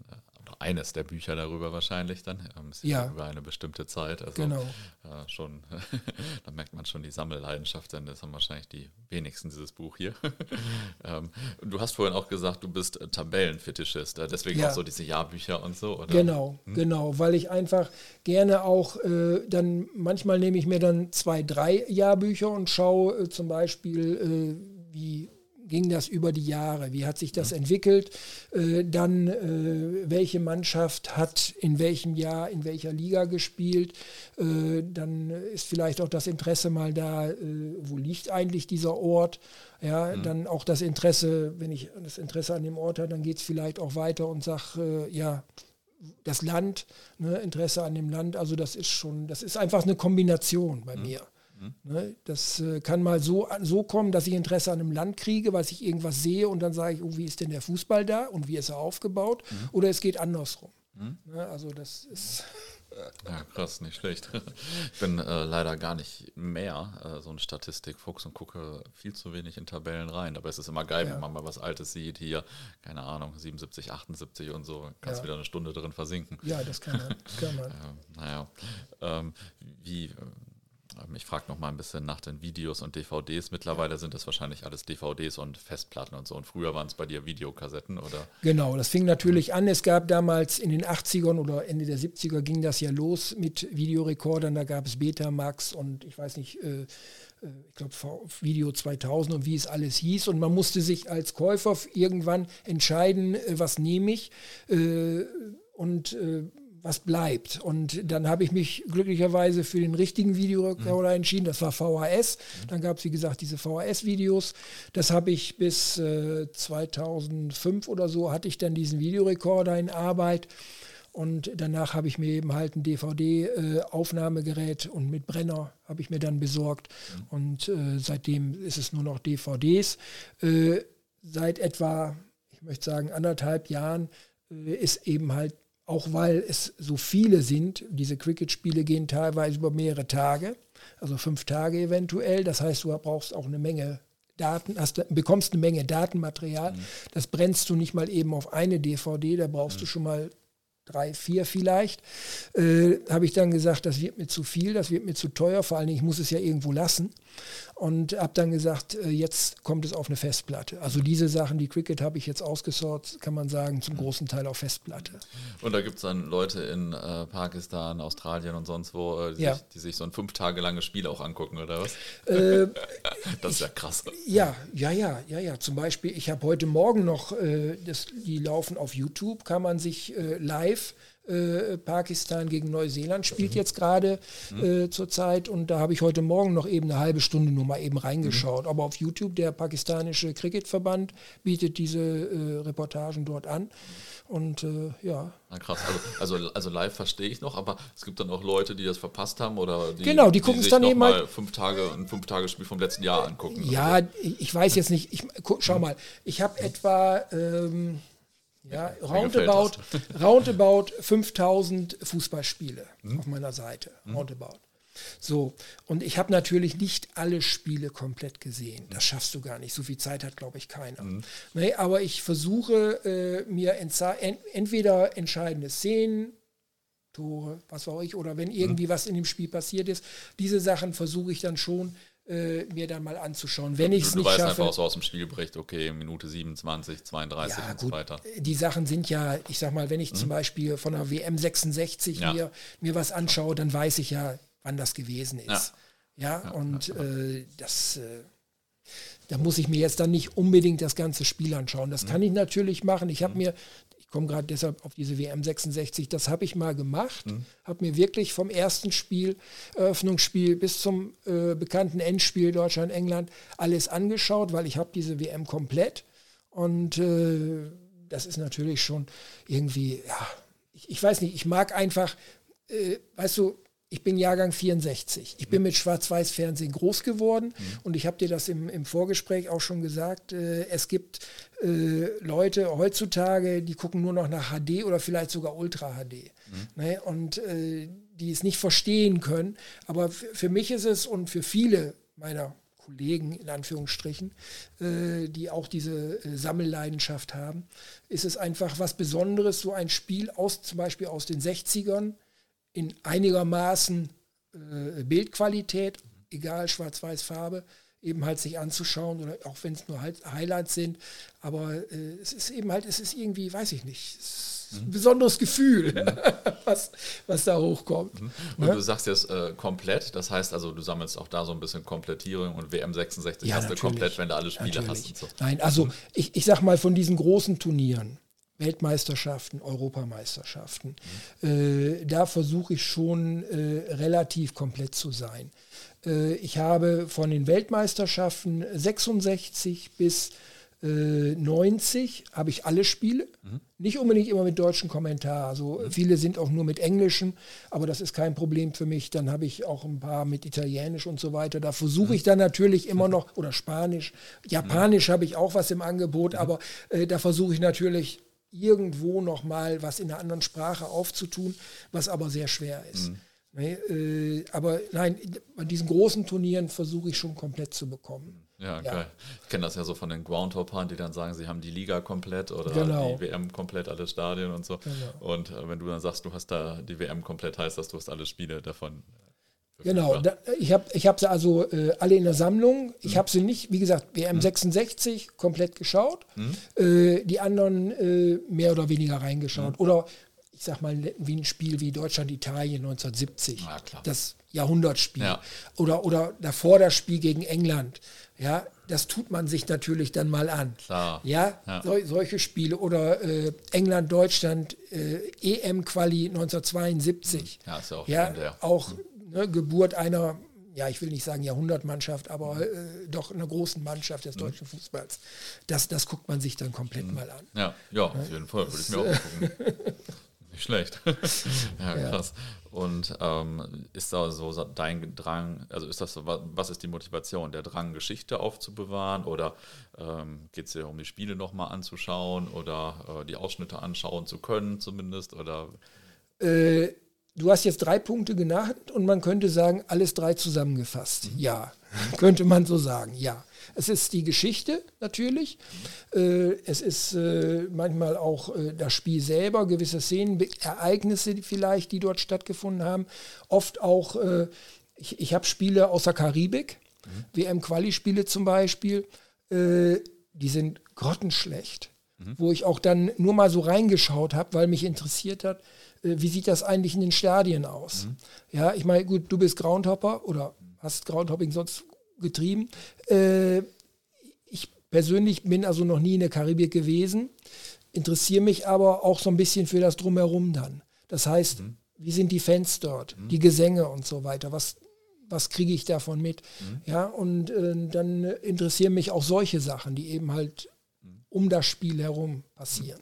eines der Bücher darüber wahrscheinlich dann. Ja. Über eine bestimmte Zeit. Also genau. Äh, schon, [LAUGHS] da merkt man schon die Sammelleidenschaft, denn das haben wahrscheinlich die wenigsten dieses Buch hier. [LAUGHS] ähm, du hast vorhin auch gesagt, du bist Tabellenfetischist, äh, deswegen ja. auch so diese Jahrbücher und so, oder? Genau, hm? genau, weil ich einfach gerne auch äh, dann, manchmal nehme ich mir dann zwei, drei Jahrbücher und schaue äh, zum Beispiel, äh, wie ging das über die Jahre? Wie hat sich das entwickelt? Äh, dann, äh, welche Mannschaft hat in welchem Jahr in welcher Liga gespielt? Äh, dann ist vielleicht auch das Interesse mal da, äh, wo liegt eigentlich dieser Ort? Ja, mhm. dann auch das Interesse, wenn ich das Interesse an dem Ort habe, dann geht es vielleicht auch weiter und sage, äh, ja, das Land, ne, Interesse an dem Land, also das ist schon, das ist einfach eine Kombination bei mhm. mir. Mhm. Das äh, kann mal so, so kommen, dass ich Interesse an einem Land kriege, weil ich irgendwas sehe und dann sage ich, oh, wie ist denn der Fußball da und wie ist er aufgebaut? Mhm. Oder es geht andersrum. Mhm. Ne, also das ist... [LAUGHS] Ja, krass, nicht schlecht. Ich bin äh, leider gar nicht mehr äh, so ein Statistikfuchs und gucke viel zu wenig in Tabellen rein. Aber es ist immer geil, ja. wenn man mal was Altes sieht. Hier, keine Ahnung, 77, 78 und so. Kannst ja. wieder eine Stunde drin versinken. Ja, das kann man. Kann man. [LAUGHS] naja, ähm, wie ich frage noch mal ein bisschen nach den Videos und DVDs. Mittlerweile sind das wahrscheinlich alles DVDs und Festplatten und so. Und früher waren es bei dir Videokassetten, oder? Genau, das fing natürlich an. Es gab damals in den 80ern oder Ende der 70er ging das ja los mit Videorekordern. Da gab es Betamax und ich weiß nicht, äh, äh ich glaube Video 2000 und wie es alles hieß. Und man musste sich als Käufer irgendwann entscheiden, äh, was nehme ich. Äh, und äh, was bleibt. Und dann habe ich mich glücklicherweise für den richtigen Videorekorder mhm. entschieden. Das war VHS. Mhm. Dann gab es, wie gesagt, diese VHS-Videos. Das habe ich bis äh, 2005 oder so, hatte ich dann diesen Videorekorder in Arbeit. Und danach habe ich mir eben halt ein DVD-Aufnahmegerät äh, und mit Brenner habe ich mir dann besorgt. Mhm. Und äh, seitdem ist es nur noch DVDs. Äh, seit etwa, ich möchte sagen, anderthalb Jahren äh, ist eben halt auch weil es so viele sind. Diese Cricket-Spiele gehen teilweise über mehrere Tage, also fünf Tage eventuell. Das heißt, du brauchst auch eine Menge Daten, hast, bekommst eine Menge Datenmaterial. Mhm. Das brennst du nicht mal eben auf eine DVD, da brauchst mhm. du schon mal drei, vier vielleicht, äh, habe ich dann gesagt, das wird mir zu viel, das wird mir zu teuer, vor allen Dingen, ich muss es ja irgendwo lassen. Und habe dann gesagt, äh, jetzt kommt es auf eine Festplatte. Also diese Sachen, die Cricket habe ich jetzt ausgesorgt, kann man sagen, zum großen Teil auf Festplatte. Und da gibt es dann Leute in äh, Pakistan, Australien und sonst wo, äh, die, ja. sich, die, sich, so ein fünf Tage langes Spiel auch angucken, oder was? Äh, [LAUGHS] das ist ja krass. Ja, ja, ja, ja, ja. Zum Beispiel, ich habe heute Morgen noch, äh, das, die laufen auf YouTube, kann man sich live Äh, Pakistan gegen Neuseeland spielt mhm. jetzt gerade mhm. äh, zurzeit und da habe ich heute Morgen noch eben eine halbe Stunde nur mal eben reingeschaut. Mhm. Aber auf YouTube, der pakistanische Cricketverband bietet diese äh, Reportagen dort an. Und äh, ja. Na krass, also, also, also live verstehe ich noch, aber es gibt dann auch Leute, die das verpasst haben oder die, genau, die gucken es dann eben mal halt fünf Tage, ein fünf Tage Spiel vom letzten Jahr angucken. Ja, ich weiß jetzt nicht, ich, schau mal, ich habe etwa ähm, ja, roundabout, [LAUGHS] roundabout 5000 Fußballspiele hm? auf meiner Seite. Hm? Roundabout. So, und ich habe natürlich nicht alle Spiele komplett gesehen. Das schaffst du gar nicht. So viel Zeit hat, glaube ich, keiner. Mhm. Nee, aber ich versuche äh, mir ent entweder entscheidende Szenen, Tore, was auch ich, oder wenn irgendwie mhm. was in dem Spiel passiert ist, diese Sachen versuche ich dann schon äh, mir dann mal anzuschauen. Wenn ich es nicht weißt schaffe. einfach so aus dem Spielbericht, okay, Minute 27, 32 ja, und gut, so weiter. Die Sachen sind ja, ich sag mal, wenn ich mhm. zum Beispiel von der WM 66 ja. mir, mir was anschaue, dann weiß ich ja, wann das gewesen ist. Ja, ja und äh, das, äh, da muss ich mir jetzt dann nicht unbedingt das ganze Spiel anschauen. Das mhm. kann ich natürlich machen. Ich habe mhm. mir, komme gerade deshalb auf diese WM 66, das habe ich mal gemacht, mhm. habe mir wirklich vom ersten Spiel, Eröffnungsspiel bis zum äh, bekannten Endspiel Deutschland-England alles angeschaut, weil ich habe diese WM komplett und äh, das ist natürlich schon irgendwie, ja, ich, ich weiß nicht, ich mag einfach, äh, weißt du, ich bin Jahrgang 64. Ich bin mit Schwarz-Weiß-Fernsehen groß geworden mhm. und ich habe dir das im, im, Vorgespräch auch schon gesagt. Äh, es gibt äh, Leute heutzutage, die gucken nur noch nach HD oder vielleicht sogar Ultra HD mhm. ne? und äh, die es nicht verstehen können. Aber für mich ist es und für viele meiner Kollegen in Anführungsstrichen, äh, die auch diese äh, Sammelleidenschaft haben, ist es einfach was Besonderes, so ein Spiel aus zum Beispiel aus den 60ern in einigermaßen äh, Bildqualität, egal schwarz-weiß-Farbe, eben halt sich anzuschauen oder auch wenn es nur halt Highlights sind. Aber äh, es ist eben halt, es ist irgendwie, weiß ich nicht, ein mhm. besonderes Gefühl, mhm. [LAUGHS] was, was da hochkommt. Mhm. Und ne? du sagst jetzt äh, komplett, das heißt also, du sammelst auch da so ein bisschen Komplettierung und WM 66 ja, hast du komplett, wenn du alle Spiele natürlich. hast. So. Nein, also ich, ich sag mal von diesen großen Turnieren, Weltmeisterschaften, Europameisterschaften. Mhm. Äh, da versuche ich schon äh, relativ komplett zu sein. Äh, ich habe von den Weltmeisterschaften 66 bis 90 habe ich alle Spiele. Mhm. Nicht unbedingt immer mit deutschen Kommentar. Also mhm. viele sind auch nur mit englischen, aber das ist kein Problem für mich. Dann habe ich auch ein paar mit Italienisch und so weiter. Da versuche mhm. ich dann natürlich immer noch, oder Spanisch, Japanisch mhm. habe ich auch was im Angebot, mhm. aber äh, da versuche ich natürlich irgendwo nochmal was in einer anderen Sprache aufzutun, was aber sehr schwer ist. Mhm. Nee, äh, aber nein, bei diesen großen Turnieren versuche ich schon komplett zu bekommen. Ja, ja. geil. Ich kenne das ja so von den Groundhoppern, die dann sagen, sie haben die Liga komplett oder genau. die WM komplett, alle Stadien und so. Genau. Und äh, wenn du dann sagst, du hast da die WM komplett, heißt das, du hast alle Spiele davon Genau, da, ich habe ich hab sie also äh, alle in der Sammlung. Ich mhm. habe sie nicht, wie gesagt, WM mhm. 66 komplett geschaut, mhm. äh, die anderen äh, mehr oder weniger reingeschaut. Mhm. Oder ich sag mal, wie ein Spiel wie Deutschland-Italien 1970, ja, das Jahrhundertspiel. Ja. Oder, oder davor das Spiel gegen England. Ja, das tut man sich natürlich dann mal an. Klar. Ja, ja. So, solche Spiele. Oder äh, England-Deutschland, äh, EM-Quali 1972. Ja, ist ja auch, ja, auch mhm ne, Geburt einer, ja, ich will nicht sagen Jahrhundertmannschaft, aber äh, doch einer großen Mannschaft des mhm. deutschen Fußballs. Das, das guckt man sich dann komplett mhm. mal an. Ja, ja, auf jeden Fall, würde ich mir auch gucken. [LAUGHS] Nicht schlecht. [LAUGHS] ja, krass. Und ähm, ist da so dein Drang, also ist das so, was ist die Motivation? Der Drang, Geschichte aufzubewahren oder ähm, geht es dir um die Spiele nochmal anzuschauen oder äh, die Ausschnitte anschauen zu können zumindest? Oder? Äh, Du hast jetzt drei Punkte genannt und man könnte sagen, alles drei zusammengefasst. Mhm. Ja, [LAUGHS] könnte man so sagen, ja. Es ist die Geschichte natürlich. Äh, es ist äh, manchmal auch äh, das Spiel selber, gewisse Szenen, Ereignisse vielleicht, die dort stattgefunden haben. Oft auch, ich, ich habe Spiele aus der Karibik, mhm. WM-Quali-Spiele zum Beispiel, die sind grottenschlecht. Mhm. Wo ich auch dann nur mal so reingeschaut habe, weil mich interessiert hat, wie sieht das eigentlich in den Stadien aus? Mhm. Ja, ich meine, gut, du bist Groundhopper oder hast Groundhopping sonst getrieben. Äh, ich persönlich bin also noch nie in der Karibik gewesen, interessiere mich aber auch so ein bisschen für das Drumherum dann. Das heißt, mhm. wie sind die Fans dort, mhm. die Gesänge und so weiter, was, was kriege ich davon mit? Mhm. Ja, und äh, dann interessieren mich auch solche Sachen, die eben halt mhm. um das Spiel herum passieren.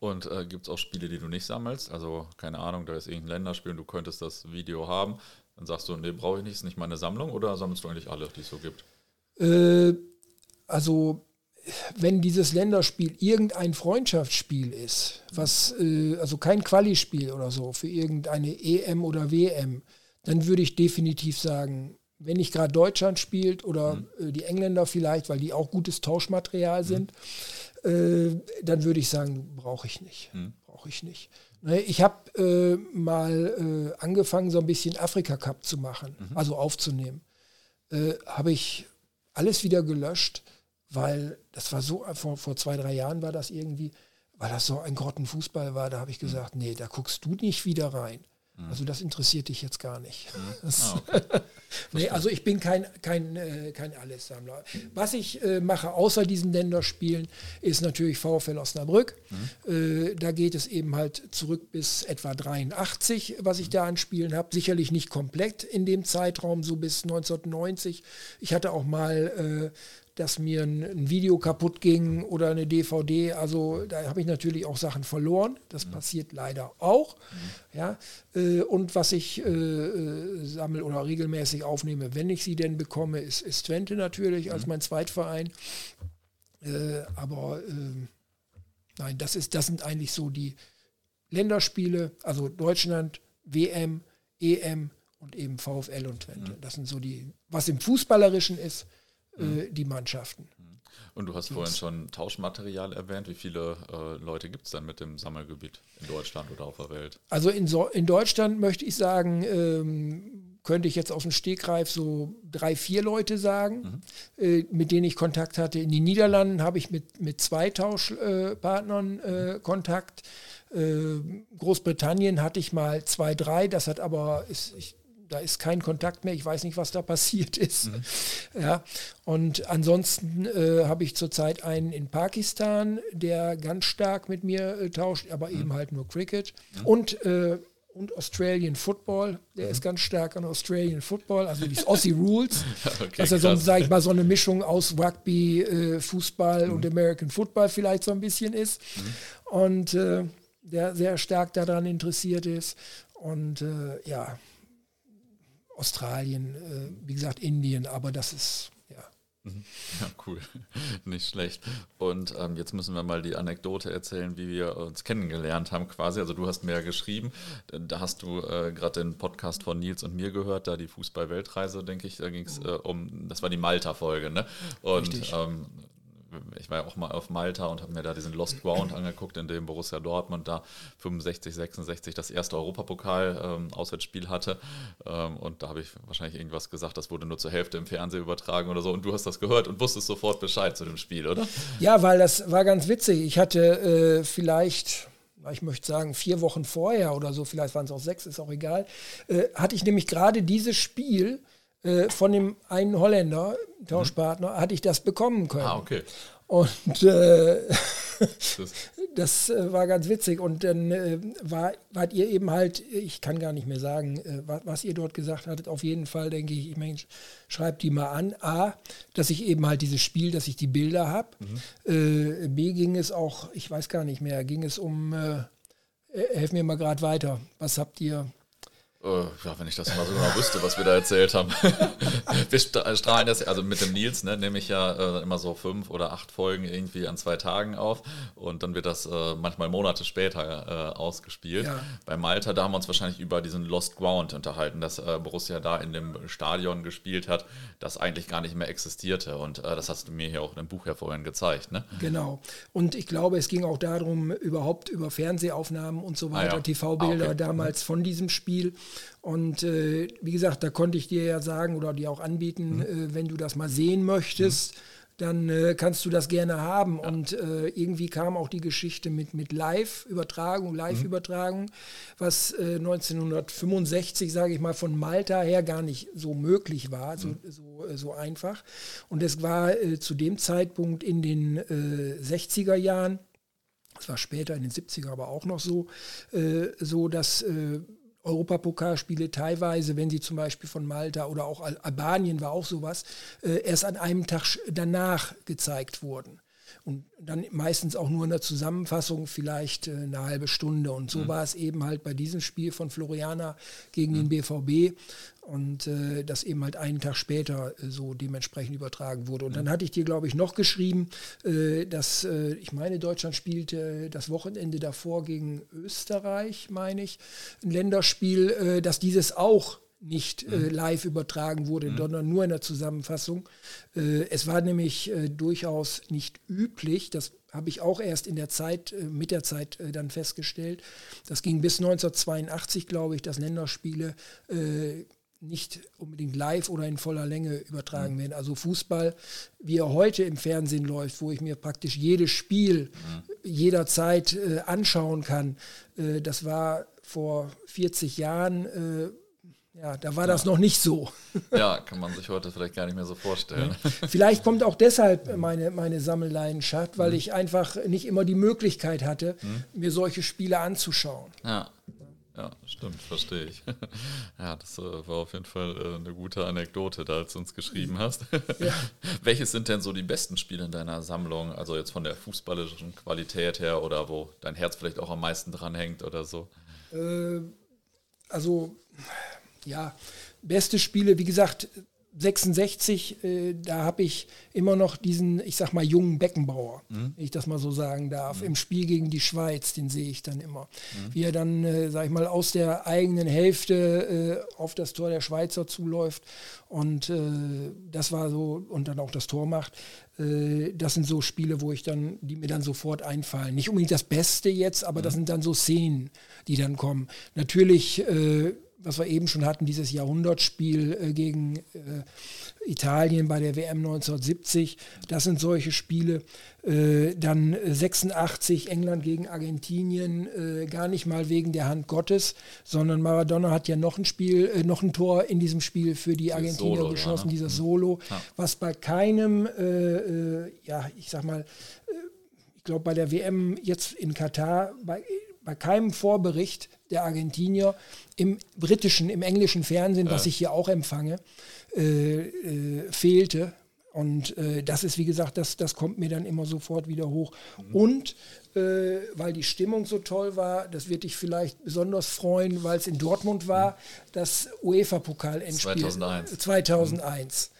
Mhm. Und äh, gibt es auch Spiele, die du nicht sammelst? Also, keine Ahnung, da ist irgendein Länderspiel und du könntest das Video haben. Dann sagst du, nee, brauche ich nicht, ist nicht meine Sammlung oder sammelst du eigentlich alle, die es so gibt? Äh, also wenn dieses Länderspiel irgendein Freundschaftsspiel ist, was äh, also kein Quali-Spiel oder so für irgendeine EM oder WM, dann würde ich definitiv sagen, wenn nicht gerade Deutschland spielt oder mhm. äh, die Engländer vielleicht, weil die auch gutes Tauschmaterial mhm. Äh, dann würde ich sagen, brauche ich nicht. Mhm. Brauche ich nicht. Ich habe äh, mal äh, angefangen, so ein bisschen Afrika Cup zu machen, mhm. also aufzunehmen. Äh, habe ich alles wieder gelöscht, weil das war so, vor, vor zwei, drei Jahren war das irgendwie, weil das so ein Grottenfußball war, da habe ich mhm. gesagt, nee, da guckst du nicht wieder rein. Mhm. Also das interessiert dich jetzt gar nicht. Mhm. [LAUGHS] Ah, okay. nee, also ich bin kein, kein, äh, kein Allessammler. Was ich äh, mache außer diesen Länderspielen, ist natürlich VfL Osnabrück. Mhm. Äh, da geht es eben halt zurück bis etwa 83, was ich da an Spielen habe. Sicherlich nicht komplett in dem Zeitraum, so bis 1990. Ich hatte auch mal äh, dass mir ein, ein, Video kaputt ging oder eine DVD. Also da habe ich natürlich auch Sachen verloren. Das mhm. passiert leider auch. Mhm. Ja, äh, und was ich äh, äh, sammle oder regelmäßig aufnehme, wenn ich sie denn bekomme, ist, ist Twente natürlich mhm. als mein Zweitverein. Äh, aber ähm, nein, das, ist, das sind eigentlich so die Länderspiele, also Deutschland, WM, EM und eben VfL und Twente. Mhm. Das sind so die, was im Fußballerischen ist. Äh, die Mannschaften. Mhm. Und du hast vorhin schon Tauschmaterial erwähnt. Wie viele äh, Leute gibt es denn mit dem Sammelgebiet in Deutschland oder auf der Welt? Also in, so in Deutschland möchte ich sagen, ähm, könnte ich jetzt aus dem Stegreif so drei, vier Leute sagen, mhm. äh, mit denen ich Kontakt hatte. In den Niederlanden habe ich mit, mit zwei Tauschpartnern äh, Kontakt. Äh, Großbritannien hatte ich mal zwei, drei. Das hat aber, ist, ich da ist kein Kontakt mehr, ich weiß nicht, was da [LAUGHS] passiert ist. Mhm. Ja, und ansonsten äh, habe ich zurzeit einen in Pakistan, der ganz stark mit mir äh, tauscht, aber mhm. eben halt nur Cricket. Mhm. Und äh, und Australian Football. Der mhm. ist ganz stark an Australian Football, also die Aussie [LAUGHS] Rules. okay, das ist ja so, sage ich mal, so eine Mischung aus Rugby, äh, Fußball mhm. und American Football vielleicht so ein bisschen ist. Mhm. Und äh, der sehr stark daran interessiert ist. Und äh, ja, Australien, äh, wie gesagt Indien, aber das ist ja. Mhm. Ja, cool. [LAUGHS] Nicht schlecht. Und ähm, jetzt müssen wir mal die Anekdote erzählen, wie wir uns kennengelernt haben quasi. Also du hast mir ja geschrieben, da hast du äh, gerade den Podcast von Nils und mir gehört, da die Fußball-Weltreise, denke ich, da ging es äh, um, das war die Malta-Folge, ne? Und ähm, ich war ja auch mal auf Malta und habe mir da diesen Lost Ground angeguckt, in dem Borussia Dortmund da 65, 66 das erste Europapokal-Auswärtsspiel ähm, hatte. Ähm, und da habe ich wahrscheinlich irgendwas gesagt, das wurde nur zur Hälfte im Fernsehen übertragen oder so. Und du hast das gehört und wusstest sofort Bescheid zu dem Spiel, oder? Ja, weil das war ganz witzig. Ich hatte äh, vielleicht ich möchte sagen, vier Wochen vorher oder so, vielleicht waren es auch sechs, ist auch egal, äh, hatte ich nämlich gerade dieses Spiel äh, von dem einen Holländer, Tauschpartner, hatte ich das bekommen können. Ah, okay. Und äh, [LAUGHS] das äh, war ganz witzig. Und dann äh, war, wart ihr eben halt, ich kann gar nicht mehr sagen, äh, was, was, ihr dort gesagt hattet. Auf jeden Fall denke ich, ich meine, schreibt die mal an. A, dass ich eben halt dieses Spiel, dass ich die Bilder habe. Mhm. Äh, B, ging es auch, ich weiß gar nicht mehr, ging es um, äh, helf mir mal gerade weiter. Was habt ihr? Äh, ja, wenn ich das mal so genau wüsste, was wir da erzählt haben. [LAUGHS] wir strahlen das, also mit dem Nils, ne, nehme ich ja äh, immer so fünf oder acht Folgen irgendwie an zwei Tagen auf und dann wird das äh, manchmal Monate später äh, ausgespielt. Ja. Bei Malta, da haben wir uns wahrscheinlich über diesen Lost Ground unterhalten, dass äh, Borussia da in dem Stadion gespielt hat, das eigentlich gar nicht mehr existierte und äh, das hast du mir hier auch in dem Buch ja vorhin gezeigt. Ne? Genau. Und ich glaube, es ging auch darum, überhaupt über Fernsehaufnahmen und so weiter, ah, ja. TV-Bilder ah, okay. damals von diesem Spiel. Und äh, wie gesagt, da konnte ich dir ja sagen oder dir auch anbieten, mhm. äh, wenn du das mal sehen möchtest, mhm. dann äh, kannst du das gerne haben. Ja. Und äh, irgendwie kam auch die Geschichte mit, mit Live-Übertragung, Live-Übertragung, mhm. was 1965, äh, sage ich mal, von Malta her gar nicht so möglich war, so, mhm. so, äh, so einfach. Und es war zu dem Zeitpunkt in den 60er Jahren das war später in den 70er aber auch noch so, so dass Europapokalspiele teilweise, wenn sie zum Beispiel von Malta oder auch Albanien war auch sowas, äh, erst an einem Tag danach gezeigt wurden. Und dann meistens auch nur in der Zusammenfassung vielleicht äh, eine halbe Stunde. Und so mhm. war es eben halt bei diesem Spiel von Floriana gegen mhm. den BVB und äh, das eben halt einen Tag später äh, so dementsprechend übertragen wurde. Und dann hatte ich dir, glaube ich, noch geschrieben, äh, dass äh, ich meine, Deutschland spielte das Wochenende davor gegen Österreich, meine ich, ein Länderspiel, äh, dass dieses auch nicht äh, mhm. live übertragen wurde, mhm. sondern nur in der Zusammenfassung. Es war nämlich durchaus nicht üblich, das habe ich auch erst in der Zeit, mit der Zeit dann festgestellt. Das ging bis 1982, glaube ich, dass Länderspiele äh, nicht unbedingt live oder in voller Länge übertragen mhm. werden. Also Fußball, wie er heute im Fernsehen läuft, wo ich mir praktisch jedes Spiel mhm. jederzeit anschauen kann, das war vor 40 Jahren ja, da war ja. das noch nicht so. [LAUGHS] Ja, kann man sich heute vielleicht gar nicht mehr so vorstellen. Vielleicht kommt auch deshalb meine, meine Sammelleidenschaft, weil mhm. ich einfach nicht immer die Möglichkeit hatte, mhm. mir solche Spiele anzuschauen. Ja. Ja, stimmt, verstehe ich. [LAUGHS] Ja, das äh, war auf jeden Fall äh, eine gute Anekdote, da als du uns geschrieben hast. [LAUGHS] Ja. [LAUGHS] Welches sind denn so die besten Spiele in deiner Sammlung? Also jetzt von der fußballischen Qualität her oder wo dein Herz vielleicht auch am meisten dran hängt oder so? Äh, also ja, beste Spiele, wie gesagt, 66, äh, da habe ich immer noch diesen, ich sag mal, jungen Beckenbauer, mhm. wenn ich das mal so sagen darf. Mhm. Im Spiel gegen die Schweiz, den sehe ich dann immer. Mhm. Wie er dann, äh, sag ich mal, aus der eigenen Hälfte äh, auf das Tor der Schweizer zuläuft. Und äh, das war so, und dann auch das Tor macht. Äh, das sind so Spiele, wo ich dann, die mir dann sofort einfallen. Nicht unbedingt das Beste jetzt, aber das mhm. sind dann so Szenen, die dann kommen. Natürlich äh, was wir eben schon hatten, dieses Jahrhundertspiel äh, gegen äh, Italien bei der WM 1970. Das sind solche Spiele. Äh, dann 86 England gegen Argentinien, äh, gar nicht mal wegen der Hand Gottes, sondern Maradona hat ja noch ein Spiel, äh, noch ein Tor in diesem Spiel für die Argentinier Solo, geschossen, ja, ne? dieser mhm. Solo, ja. was bei keinem, äh, ja, ich sag mal, ich glaube bei der WM jetzt in Katar, bei, bei keinem Vorbericht der Argentinier im britischen, im englischen Fernsehen, was ich hier auch empfange, äh, äh, fehlte. Und äh, das ist, wie gesagt, das, das kommt mir dann immer sofort wieder hoch. Mhm. Und äh, weil die Stimmung so toll war, das wird dich vielleicht besonders freuen, weil es in Dortmund war, mhm. das UEFA-Pokal-Endspiel 2001. 2001.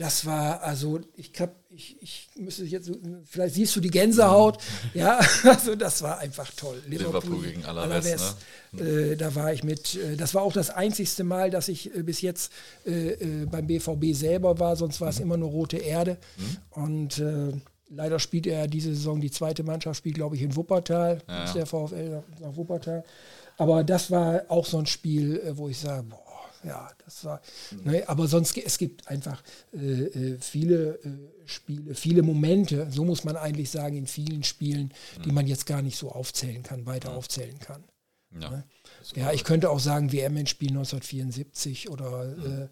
Das war also, ich glaube, ich, ich müsste jetzt, vielleicht siehst du die Gänsehaut. Ja, [LAUGHS] also das war einfach toll. Liverpool, Liverpool gegen Alaves. Alaves ne? äh, da war ich mit, äh, das war auch das einzigste Mal, dass ich äh, bis jetzt äh, äh, beim BVB selber war, sonst war es mhm. immer nur rote Erde. Mhm. Und äh, leider spielt er diese Saison, die zweite Mannschaft spielt, glaube ich, in Wuppertal, ja. der VfL nach, nach Wuppertal. Aber das war auch so ein Spiel, wo ich sage, boah, ja, das war. Mhm. Ne, aber sonst, es gibt einfach äh, äh, viele äh, Spiele, viele Momente, so muss man eigentlich sagen, in vielen Spielen, mhm. die man jetzt gar nicht so aufzählen kann, weiter mhm. aufzählen kann. Ja, ne? ja ich könnte auch sagen, WM-Endspiel 1974 oder mhm.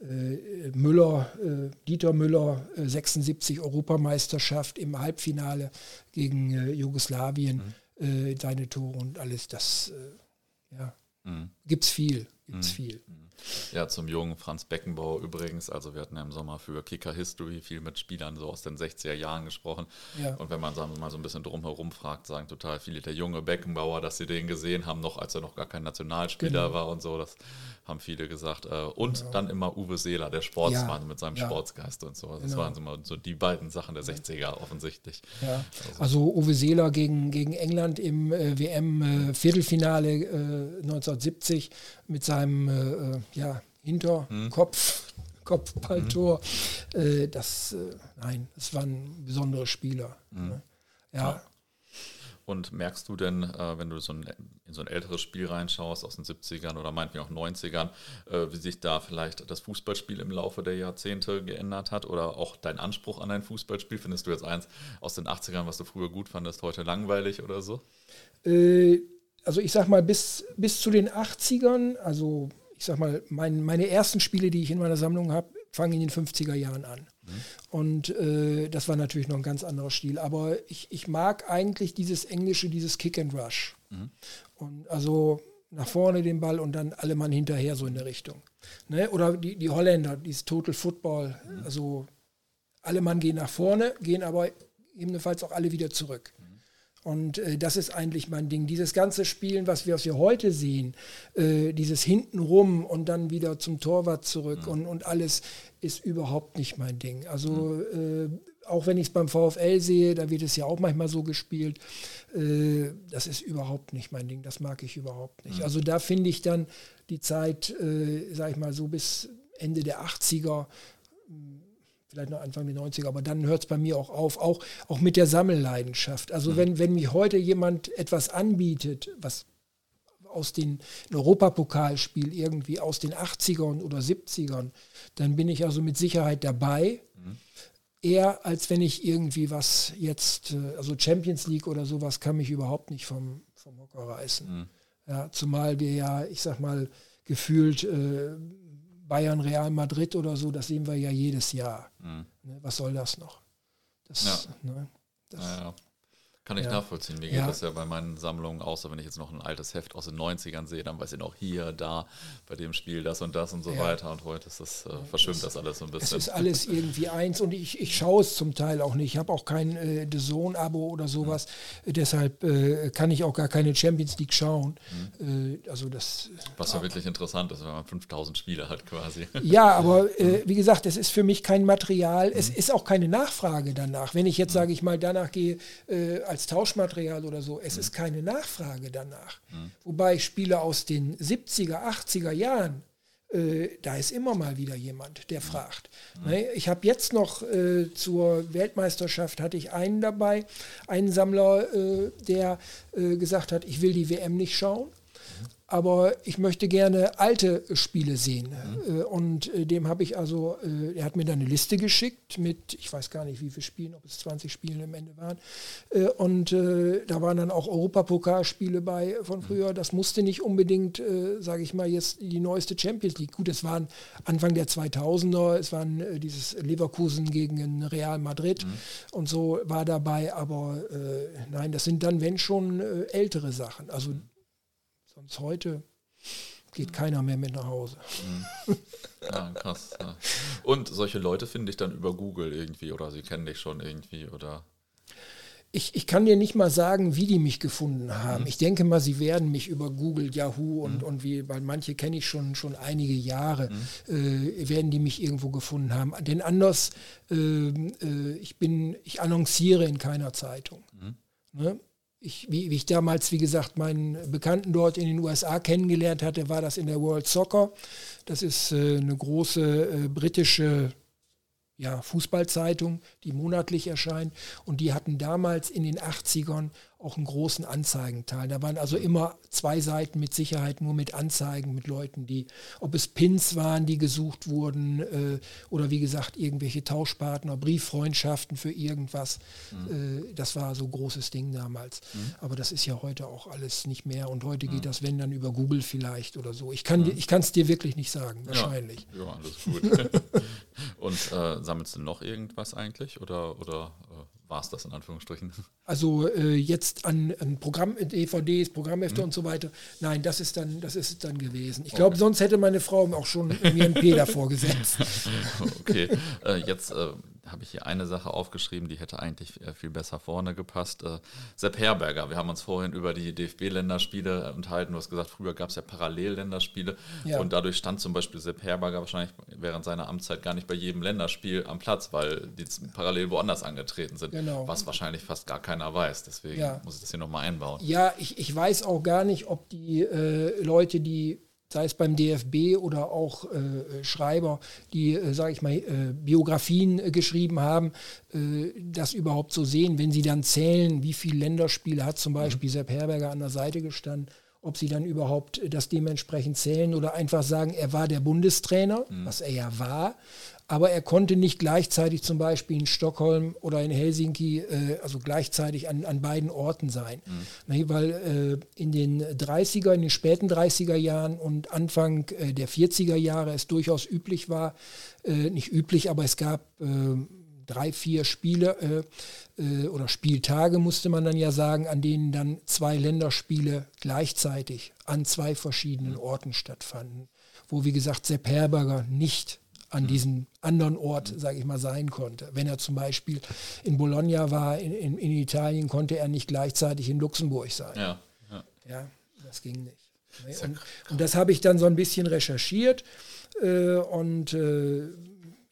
äh, äh, Müller, äh, Dieter Müller, 76 Europameisterschaft im Halbfinale gegen Jugoslawien, mhm. seine Tore und alles, das ja, mhm. gibt es viel gibt es mhm. viel. Mhm. Ja, zum jungen Franz Beckenbauer übrigens. Also wir hatten ja im Sommer für Kicker History viel mit Spielern so aus den 60er Jahren gesprochen. Ja. Und wenn man sagen wir mal so ein bisschen drumherum fragt, sagen total viele der junge Beckenbauer, dass sie den gesehen haben, noch als er noch gar kein Nationalspieler genau. war und so. Das haben viele gesagt. Äh, und genau. dann immer Uwe Seeler, der Sportsmann ja. mit seinem ja. Sportsgeist und so. Das genau. waren immer so die beiden Sachen der 60er offensichtlich. Ja. Also, also Uwe Seeler gegen, gegen England im äh, WM-Viertelfinale äh, 1970 mit seinem äh, äh, ja, Hinterkopf, hm. Kopfballtor. Hm. das, nein, das waren besondere Spieler. Hm. Ne? ja. Und merkst du denn, äh, wenn du so ein, in so ein älteres Spiel reinschaust aus den 70ern oder meinetwegen auch 90ern, äh, wie sich da vielleicht das Fußballspiel im Laufe der Jahrzehnte geändert hat oder auch dein Anspruch an ein Fußballspiel? Findest du jetzt eins aus den 80ern, was du früher gut fandest, heute langweilig oder so? Äh, also ich sag mal, bis, bis zu den 80ern, also ich sag mal, mein, meine ersten Spiele, die ich in meiner Sammlung habe, fangen in den 50er Jahren an. Und äh, das war natürlich noch ein ganz anderer Stil. Aber ich, ich mag eigentlich dieses Englische, dieses Kick and Rush. Mhm. Und also nach vorne den Ball und dann alle Mann hinterher so in der Richtung. Ne? Oder die, die Holländer, dieses Total Football, mhm. also alle Mann gehen nach vorne, gehen aber ebenfalls auch alle wieder zurück. Und äh, das ist eigentlich mein Ding. Dieses ganze Spielen, was wir, was wir heute sehen, äh, dieses hintenrum und dann wieder zum Torwart zurück mhm. und, und alles ist überhaupt nicht mein Ding. Also mhm. äh, auch wenn ich es beim VfL sehe, da wird es ja auch manchmal so gespielt, äh, das ist überhaupt nicht mein Ding. Das mag ich überhaupt nicht. Mhm. Also da finde ich dann die Zeit, äh, sag ich mal so bis Ende der 80er, vielleicht noch Anfang der 90er, aber dann hört es bei mir auch auf, auch, auch mit der Sammelleidenschaft. Also mhm. wenn, wenn mir heute jemand etwas anbietet, was aus den Europapokalspiel irgendwie aus den 80ern oder 70ern, dann bin ich also mit Sicherheit dabei. Mhm. Eher als wenn ich irgendwie was jetzt, äh, also Champions League oder sowas kann mich überhaupt nicht vom, vom Hocker reißen. Mhm. Ja, zumal wir ja, ich sag mal, gefühlt äh, Bayern, Real Madrid oder so, das sehen wir ja jedes Jahr. Mhm. Ne, was soll das noch? Das, ja. Ne, das, ja, ja. Kann ich ja. nachvollziehen. Mir geht ja. das ja bei meinen Sammlungen, außer wenn ich jetzt noch ein altes Heft aus den 90ern sehe, dann weiß ich noch hier, da, bei dem Spiel das und das und so ja. weiter. Und heute ist das, äh, verschwimmt das alles so ein bisschen. Es ist alles irgendwie eins und ich, ich schaue es zum Teil auch nicht. Ich habe auch kein äh, The Zone-Abo oder sowas. Mhm. Deshalb äh, kann ich auch gar keine Champions League schauen. Mhm. Äh, also das, Was ja wirklich interessant ist, wenn man 5000 Spiele hat quasi. Ja, aber [LAUGHS] äh, wie gesagt, es ist für mich kein Material. Mhm. Es ist auch keine Nachfrage danach. Wenn ich jetzt, mhm. sage ich mal, danach gehe, äh, als als Tauschmaterial oder so. Es mhm. ist keine Nachfrage danach. Mhm. Wobei Spiele aus den 70er, 80er Jahren, äh, da ist immer mal wieder jemand, der mhm. fragt. Mhm. Ne? Ich habe jetzt noch äh, zur Weltmeisterschaft hatte ich einen dabei, einen Sammler, äh, der äh, gesagt hat, ich will die WM nicht schauen aber ich möchte gerne alte Spiele sehen. Mhm. Äh, und äh, dem habe ich also, äh, er hat mir dann eine Liste geschickt mit, ich weiß gar nicht, wie viele Spielen, ob es 20 Spiele am Ende waren. Und da waren dann auch Europapokalspiele bei von mhm. früher. Das musste nicht unbedingt, sage ich mal, jetzt die neueste Champions League. Gut, es waren Anfang der 2000er, es waren dieses Leverkusen gegen Real Madrid mhm. und so war dabei. Aber nein, das sind dann, wenn schon, ältere Sachen. Also mhm. Sonst heute geht keiner mehr mit nach Hause. Mhm. Ja, krass. Ja. Und solche Leute finde ich dann über Google irgendwie oder sie kennen dich schon irgendwie oder? Ich, ich kann dir nicht mal sagen, wie die mich gefunden haben. Mhm. Ich denke mal, sie werden mich über Google, Yahoo und, mhm. und wie, weil manche kenne ich schon, schon einige Jahre, mhm. äh, werden die mich irgendwo gefunden haben. Denn anders, äh, äh, ich bin, ich annonciere in keiner Zeitung. Mhm. Ne? Ich, wie, wie, ich damals, wie gesagt, meinen Bekannten dort in den USA kennengelernt hatte, war das in der World Soccer. Das ist äh, eine große äh, britische ja, Fußballzeitung, die monatlich erscheint. Und die hatten damals in den 80ern auch einen großen Anzeigenteil. Da waren also immer zwei Seiten mit Sicherheit nur mit Anzeigen, mit Leuten, die, ob es Pins waren, die gesucht wurden äh, oder wie gesagt irgendwelche Tauschpartner, Brieffreundschaften für irgendwas. Mhm. Äh, das war so ein großes Ding damals. Mhm. Aber das ist ja heute auch alles nicht mehr und heute mhm. geht das, wenn dann über Google vielleicht oder so. Ich kann es dir wirklich nicht sagen, wahrscheinlich. Ja, ja alles gut. [LAUGHS] und äh, sammelst du noch irgendwas eigentlich oder, oder äh, war es das in Anführungsstrichen? Also äh, jetzt an, an Programm, DVDs, Programmhefte mhm. und so weiter. Nein, das ist dann, das ist dann gewesen. Ich glaube, okay. sonst hätte meine Frau auch schon mir ein P [LAUGHS] davor gesetzt. okay, äh, jetzt äh, habe ich hier eine Sache aufgeschrieben, die hätte eigentlich äh, viel besser vorne gepasst. Äh, Sepp Herberger, wir haben uns vorhin über die DFB-Länderspiele unterhalten. Du hast gesagt, früher gab es ja Parallelländerspiele ja. und dadurch stand zum Beispiel Sepp Herberger wahrscheinlich während seiner Amtszeit gar nicht bei jedem Länderspiel am Platz, weil die parallel woanders angetreten sind, genau. was wahrscheinlich fast gar keiner weiß. Deswegen ja. muss ich das hier nochmal einbauen. Ja, ich, ich weiß auch gar nicht, ob die äh, Leute, die sei es beim DFB oder auch äh, Schreiber, die, äh, sage ich mal, äh, Biografien äh, geschrieben haben, äh, das überhaupt so sehen, wenn sie dann zählen, wie viele Länderspiele hat zum Beispiel mhm. Sepp Herberger an der Seite gestanden, ob sie dann überhaupt das dementsprechend zählen oder einfach sagen, er war der Bundestrainer, mhm. was er ja war, aber er konnte nicht gleichzeitig zum Beispiel in Stockholm oder in Helsinki, äh, also gleichzeitig an, an beiden Orten sein. Mhm. Ne, weil äh, in den 30er, in den späten 30er Jahren und Anfang äh, der 40er Jahre es durchaus üblich war, äh, nicht üblich, aber es gab äh, drei, vier Spiele äh, äh, oder Spieltage, musste man dann ja sagen, an denen dann zwei Länderspiele gleichzeitig an zwei verschiedenen Orten stattfanden, wo, wie gesagt, Sepp Herberger nicht an diesem anderen Ort, sage ich mal, sein konnte. Wenn er zum Beispiel in Bologna war, in, in, in, Italien, konnte er nicht gleichzeitig in Luxemburg sein. Ja, ja. ja das ging nicht. Und, und das habe ich dann so ein bisschen recherchiert äh, und äh,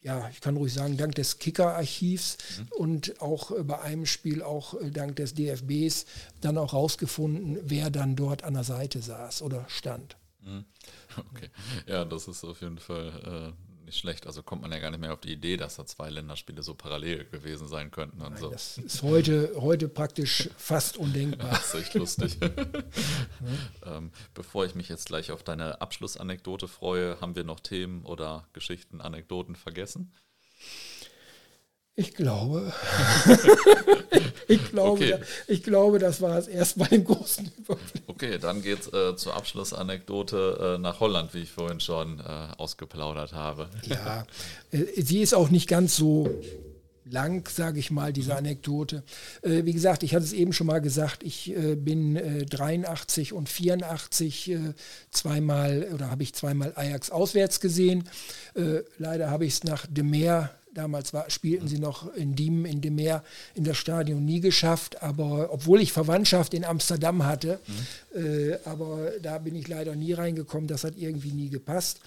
ja, ich kann ruhig sagen, dank des Kicker-Archivs mhm. und auch äh, bei einem Spiel auch äh, dank des DFBs dann auch rausgefunden, wer dann dort an der Seite saß oder stand. Mhm. [LAUGHS] Okay, ja, das ist auf jeden Fall äh, nicht schlecht. Also kommt man ja gar nicht mehr auf die Idee, dass da zwei Länderspiele so parallel gewesen sein könnten. Und Nein, so. Das ist heute, heute praktisch fast undenkbar. [LAUGHS] das ist echt lustig. [LAUGHS] [LAUGHS] ähm, bevor ich mich jetzt gleich auf deine Abschlussanekdote freue, haben wir noch Themen oder Geschichten, Anekdoten vergessen? Ich glaube, [LAUGHS] ich, glaube okay. ich glaube, das war es erstmal im großen Überblick. Okay, dann geht es äh, zur Abschlussanekdote äh, nach Holland, wie ich vorhin schon äh, ausgeplaudert habe. Ja, äh, sie ist auch nicht ganz so lang, sage ich mal, diese Anekdote. Äh, wie gesagt, ich hatte es eben schon mal gesagt, ich äh, bin 83 und 84 zweimal oder habe ich zweimal Ajax auswärts gesehen. leider habe ich es nach dem Meer Damals war, spielten sie noch in Diemen, in dem Meer, in das Stadion nie geschafft. Aber obwohl ich Verwandtschaft in Amsterdam hatte, mhm. äh, aber da bin ich leider nie reingekommen. Das hat irgendwie nie gepasst.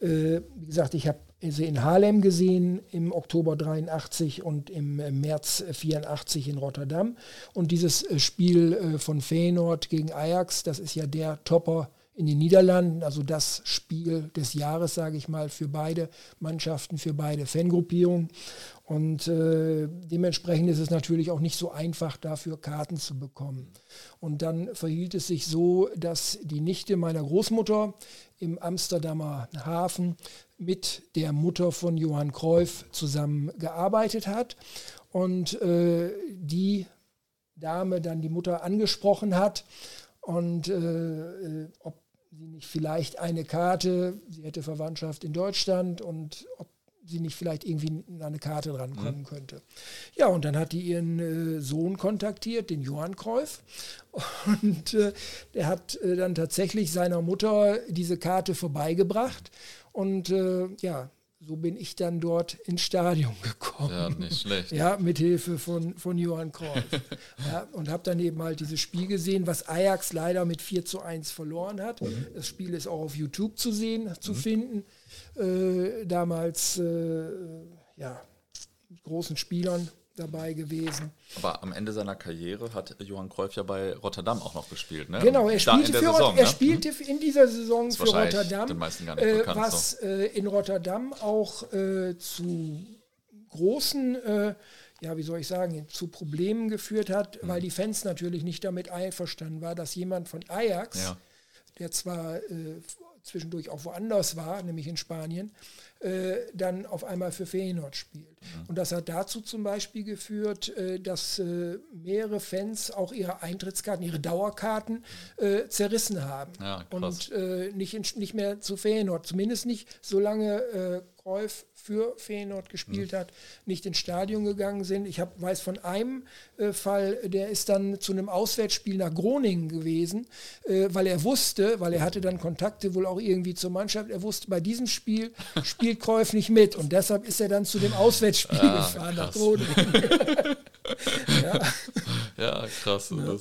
Äh, wie gesagt, ich habe sie in Haarlem gesehen im Oktober 83 und im März 84 in Rotterdam. Und dieses äh, Spiel äh, von Feyenoord gegen Ajax, das ist ja der Topper in den Niederlanden, also das Spiel des Jahres, sage ich mal, für beide Mannschaften, für beide Fangruppierungen. Und äh, dementsprechend ist es natürlich auch nicht so einfach, dafür Karten zu bekommen. Und dann verhielt es sich so, dass die Nichte meiner Großmutter im Amsterdamer Hafen mit der Mutter von Johann Cruyff zusammen gearbeitet hat. Und äh, die Dame dann die Mutter angesprochen hat und äh, äh ob sie nicht vielleicht eine Karte, sie hätte Verwandtschaft in Deutschland und ob sie nicht vielleicht irgendwie an eine Karte drankommen mhm. könnte. Ja, und dann hat die ihren äh, Sohn kontaktiert, den Johann Kreuf. [LAUGHS] Und äh, der hat äh, dann tatsächlich seiner Mutter diese Karte vorbeigebracht. Und äh, ja, so bin ich dann dort ins Stadion gekommen. Ja, nicht schlecht. Ja, mit Hilfe von, von Johann Kreuz. [LAUGHS] ja, und habe dann eben halt dieses Spiel gesehen, was Ajax leider mit 4 zu 1 verloren hat. Mhm. Das Spiel ist auch auf YouTube zu sehen, zu mhm. finden. Äh, damals, äh, ja, mit großen Spielern dabei gewesen. Aber am Ende seiner Karriere hat Johann Cruyff ja bei Rotterdam auch noch gespielt. Ne? Genau, er spielte, für, Saison, er ne? spielte in dieser Saison für Rotterdam, äh, bekannt, was so. äh, in Rotterdam auch äh, zu großen, äh, ja, wie soll ich sagen, zu Problemen geführt hat, mhm. weil die Fans natürlich nicht damit einverstanden waren, dass jemand von Ajax, ja. der zwar äh, zwischendurch auch woanders war, nämlich in Spanien, äh, dann auf einmal für Feyenoord spielt. Mhm. Und das hat dazu zum Beispiel geführt, äh, dass äh, mehrere Fans auch ihre Eintrittskarten, ihre Dauerkarten äh, zerrissen haben ja, und äh, nicht, in, nicht mehr zu Feyenoord, zumindest nicht solange äh, Cruyff für Feyenoord gespielt mhm. hat, nicht ins Stadion gegangen sind. Ich hab, weiß von einem äh, Fall, der ist dann zu einem Auswärtsspiel nach Groningen gewesen, äh, weil er wusste, weil er hatte dann Kontakte wohl auch irgendwie zur Mannschaft, er wusste, bei diesem Spiel [LAUGHS] spielt Cruyff nicht mit und deshalb ist er dann zu dem Auswärtsspiel ah, gefahren krass. nach Groningen. [LAUGHS] [LAUGHS] ja. Ja. krass. Ja.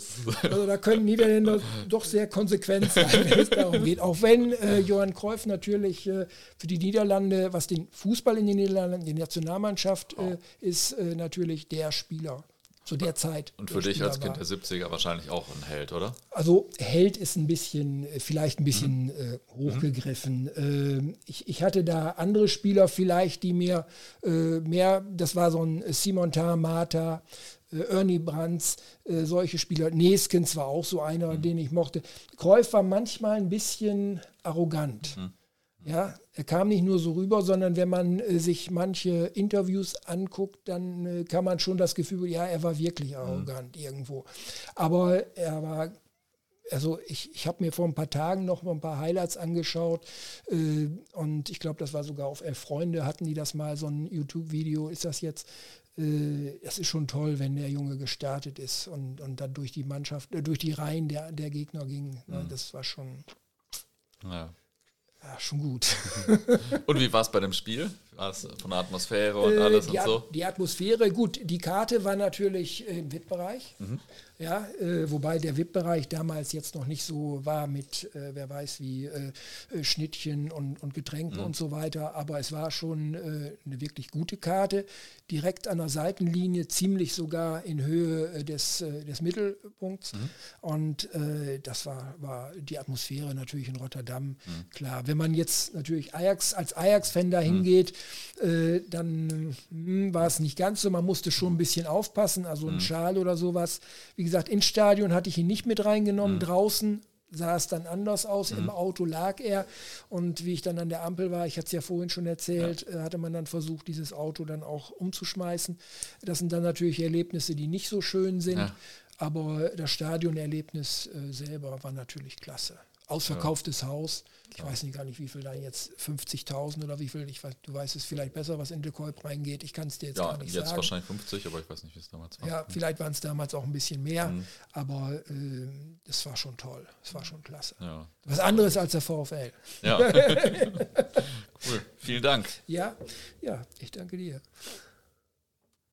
Also da können Niederländer doch sehr konsequent sein, wenn es darum geht. Auch wenn äh, Johann Cruyff natürlich äh, für die Niederlande, was den Fußball in den Niederlanden, die Nationalmannschaft äh, ist äh, natürlich der Spieler zu der Zeit. Und für dich als Kind der 70er wahrscheinlich auch ein Held, oder? Also Held ist ein bisschen, äh, vielleicht ein bisschen mhm. äh, hochgegriffen. Mhm. Äh, ich, ich, hatte da andere Spieler vielleicht, die mir äh, mehr, das war so ein Simon Mata, äh, Ernie Brands, äh, solche Spieler. Neskens war auch so einer, mhm. den ich mochte. Kreuf war manchmal ein bisschen arrogant. Mhm. Ja, er kam nicht nur so rüber, sondern wenn man äh, sich manche Interviews anguckt, dann äh, kann man schon das Gefühl, ja, er war wirklich mhm. arrogant mhm. irgendwo. Aber er war also ich, ich habe mir vor ein paar Tagen noch mal ein paar Highlights angeschaut äh, und ich glaube, das war sogar auf Elf Freunde, hatten die das mal, so ein YouTube-Video ist das jetzt. Äh, es ist schon toll, wenn der Junge gestartet ist und, und dann durch die Mannschaft, äh, durch die Reihen der, der Gegner ging. Ne? Mhm. Das war schon. Ja. Ja, schon gut. und wie war es bei dem Spiel? War es von der Atmosphäre und äh, alles und so? Die Atmosphäre, gut, die Karte war natürlich im VIP-Bereich. Mhm. Ja, äh, wobei der VIP-Bereich damals jetzt noch nicht so war mit, äh, wer weiß wie, äh, äh Schnittchen und, und Getränken mhm. und so weiter. Aber es war schon äh, eine wirklich gute Karte. Direkt an der Seitenlinie, ziemlich sogar in Höhe des, des Mittelpunkts. Mhm. Und das war, war die Atmosphäre natürlich in Rotterdam. Mhm. Klar, wenn man jetzt natürlich Ajax als Ajax-Fan dahin mhm. Geht, dann hm, war es nicht ganz so. Man musste schon ein bisschen aufpassen. Also ein mhm. Schal oder sowas. Wie gesagt, gesagt, ins Stadion hatte ich ihn nicht mit reingenommen. Mhm. Draußen sah es dann anders aus. Mhm. Im Auto lag er. Und wie ich dann an der Ampel war, ich hatte es ja vorhin schon erzählt, ja. Äh, hatte man dann versucht, dieses Auto dann auch umzuschmeißen. Das sind dann natürlich Erlebnisse, die nicht so schön sind. Ja. Aber das Stadionerlebnis äh, selber war natürlich klasse. Ausverkauftes ja. Haus. Ich weiß nicht gar nicht, wie viel da jetzt 50.000 oder wie viel. Ich weiß, du weißt es vielleicht besser, was in De Kolb reingeht. Ich kann es dir jetzt ja, gar nicht jetzt sagen. jetzt wahrscheinlich 50, aber ich weiß nicht, wie es damals war. Ja, vielleicht waren es damals auch ein bisschen mehr, mhm. aber äh, es war schon toll. Es war schon klasse. Ja. Was anderes als der VfL. Ja. [LAUGHS] cool. Vielen Dank. Ja, ja, ich danke dir.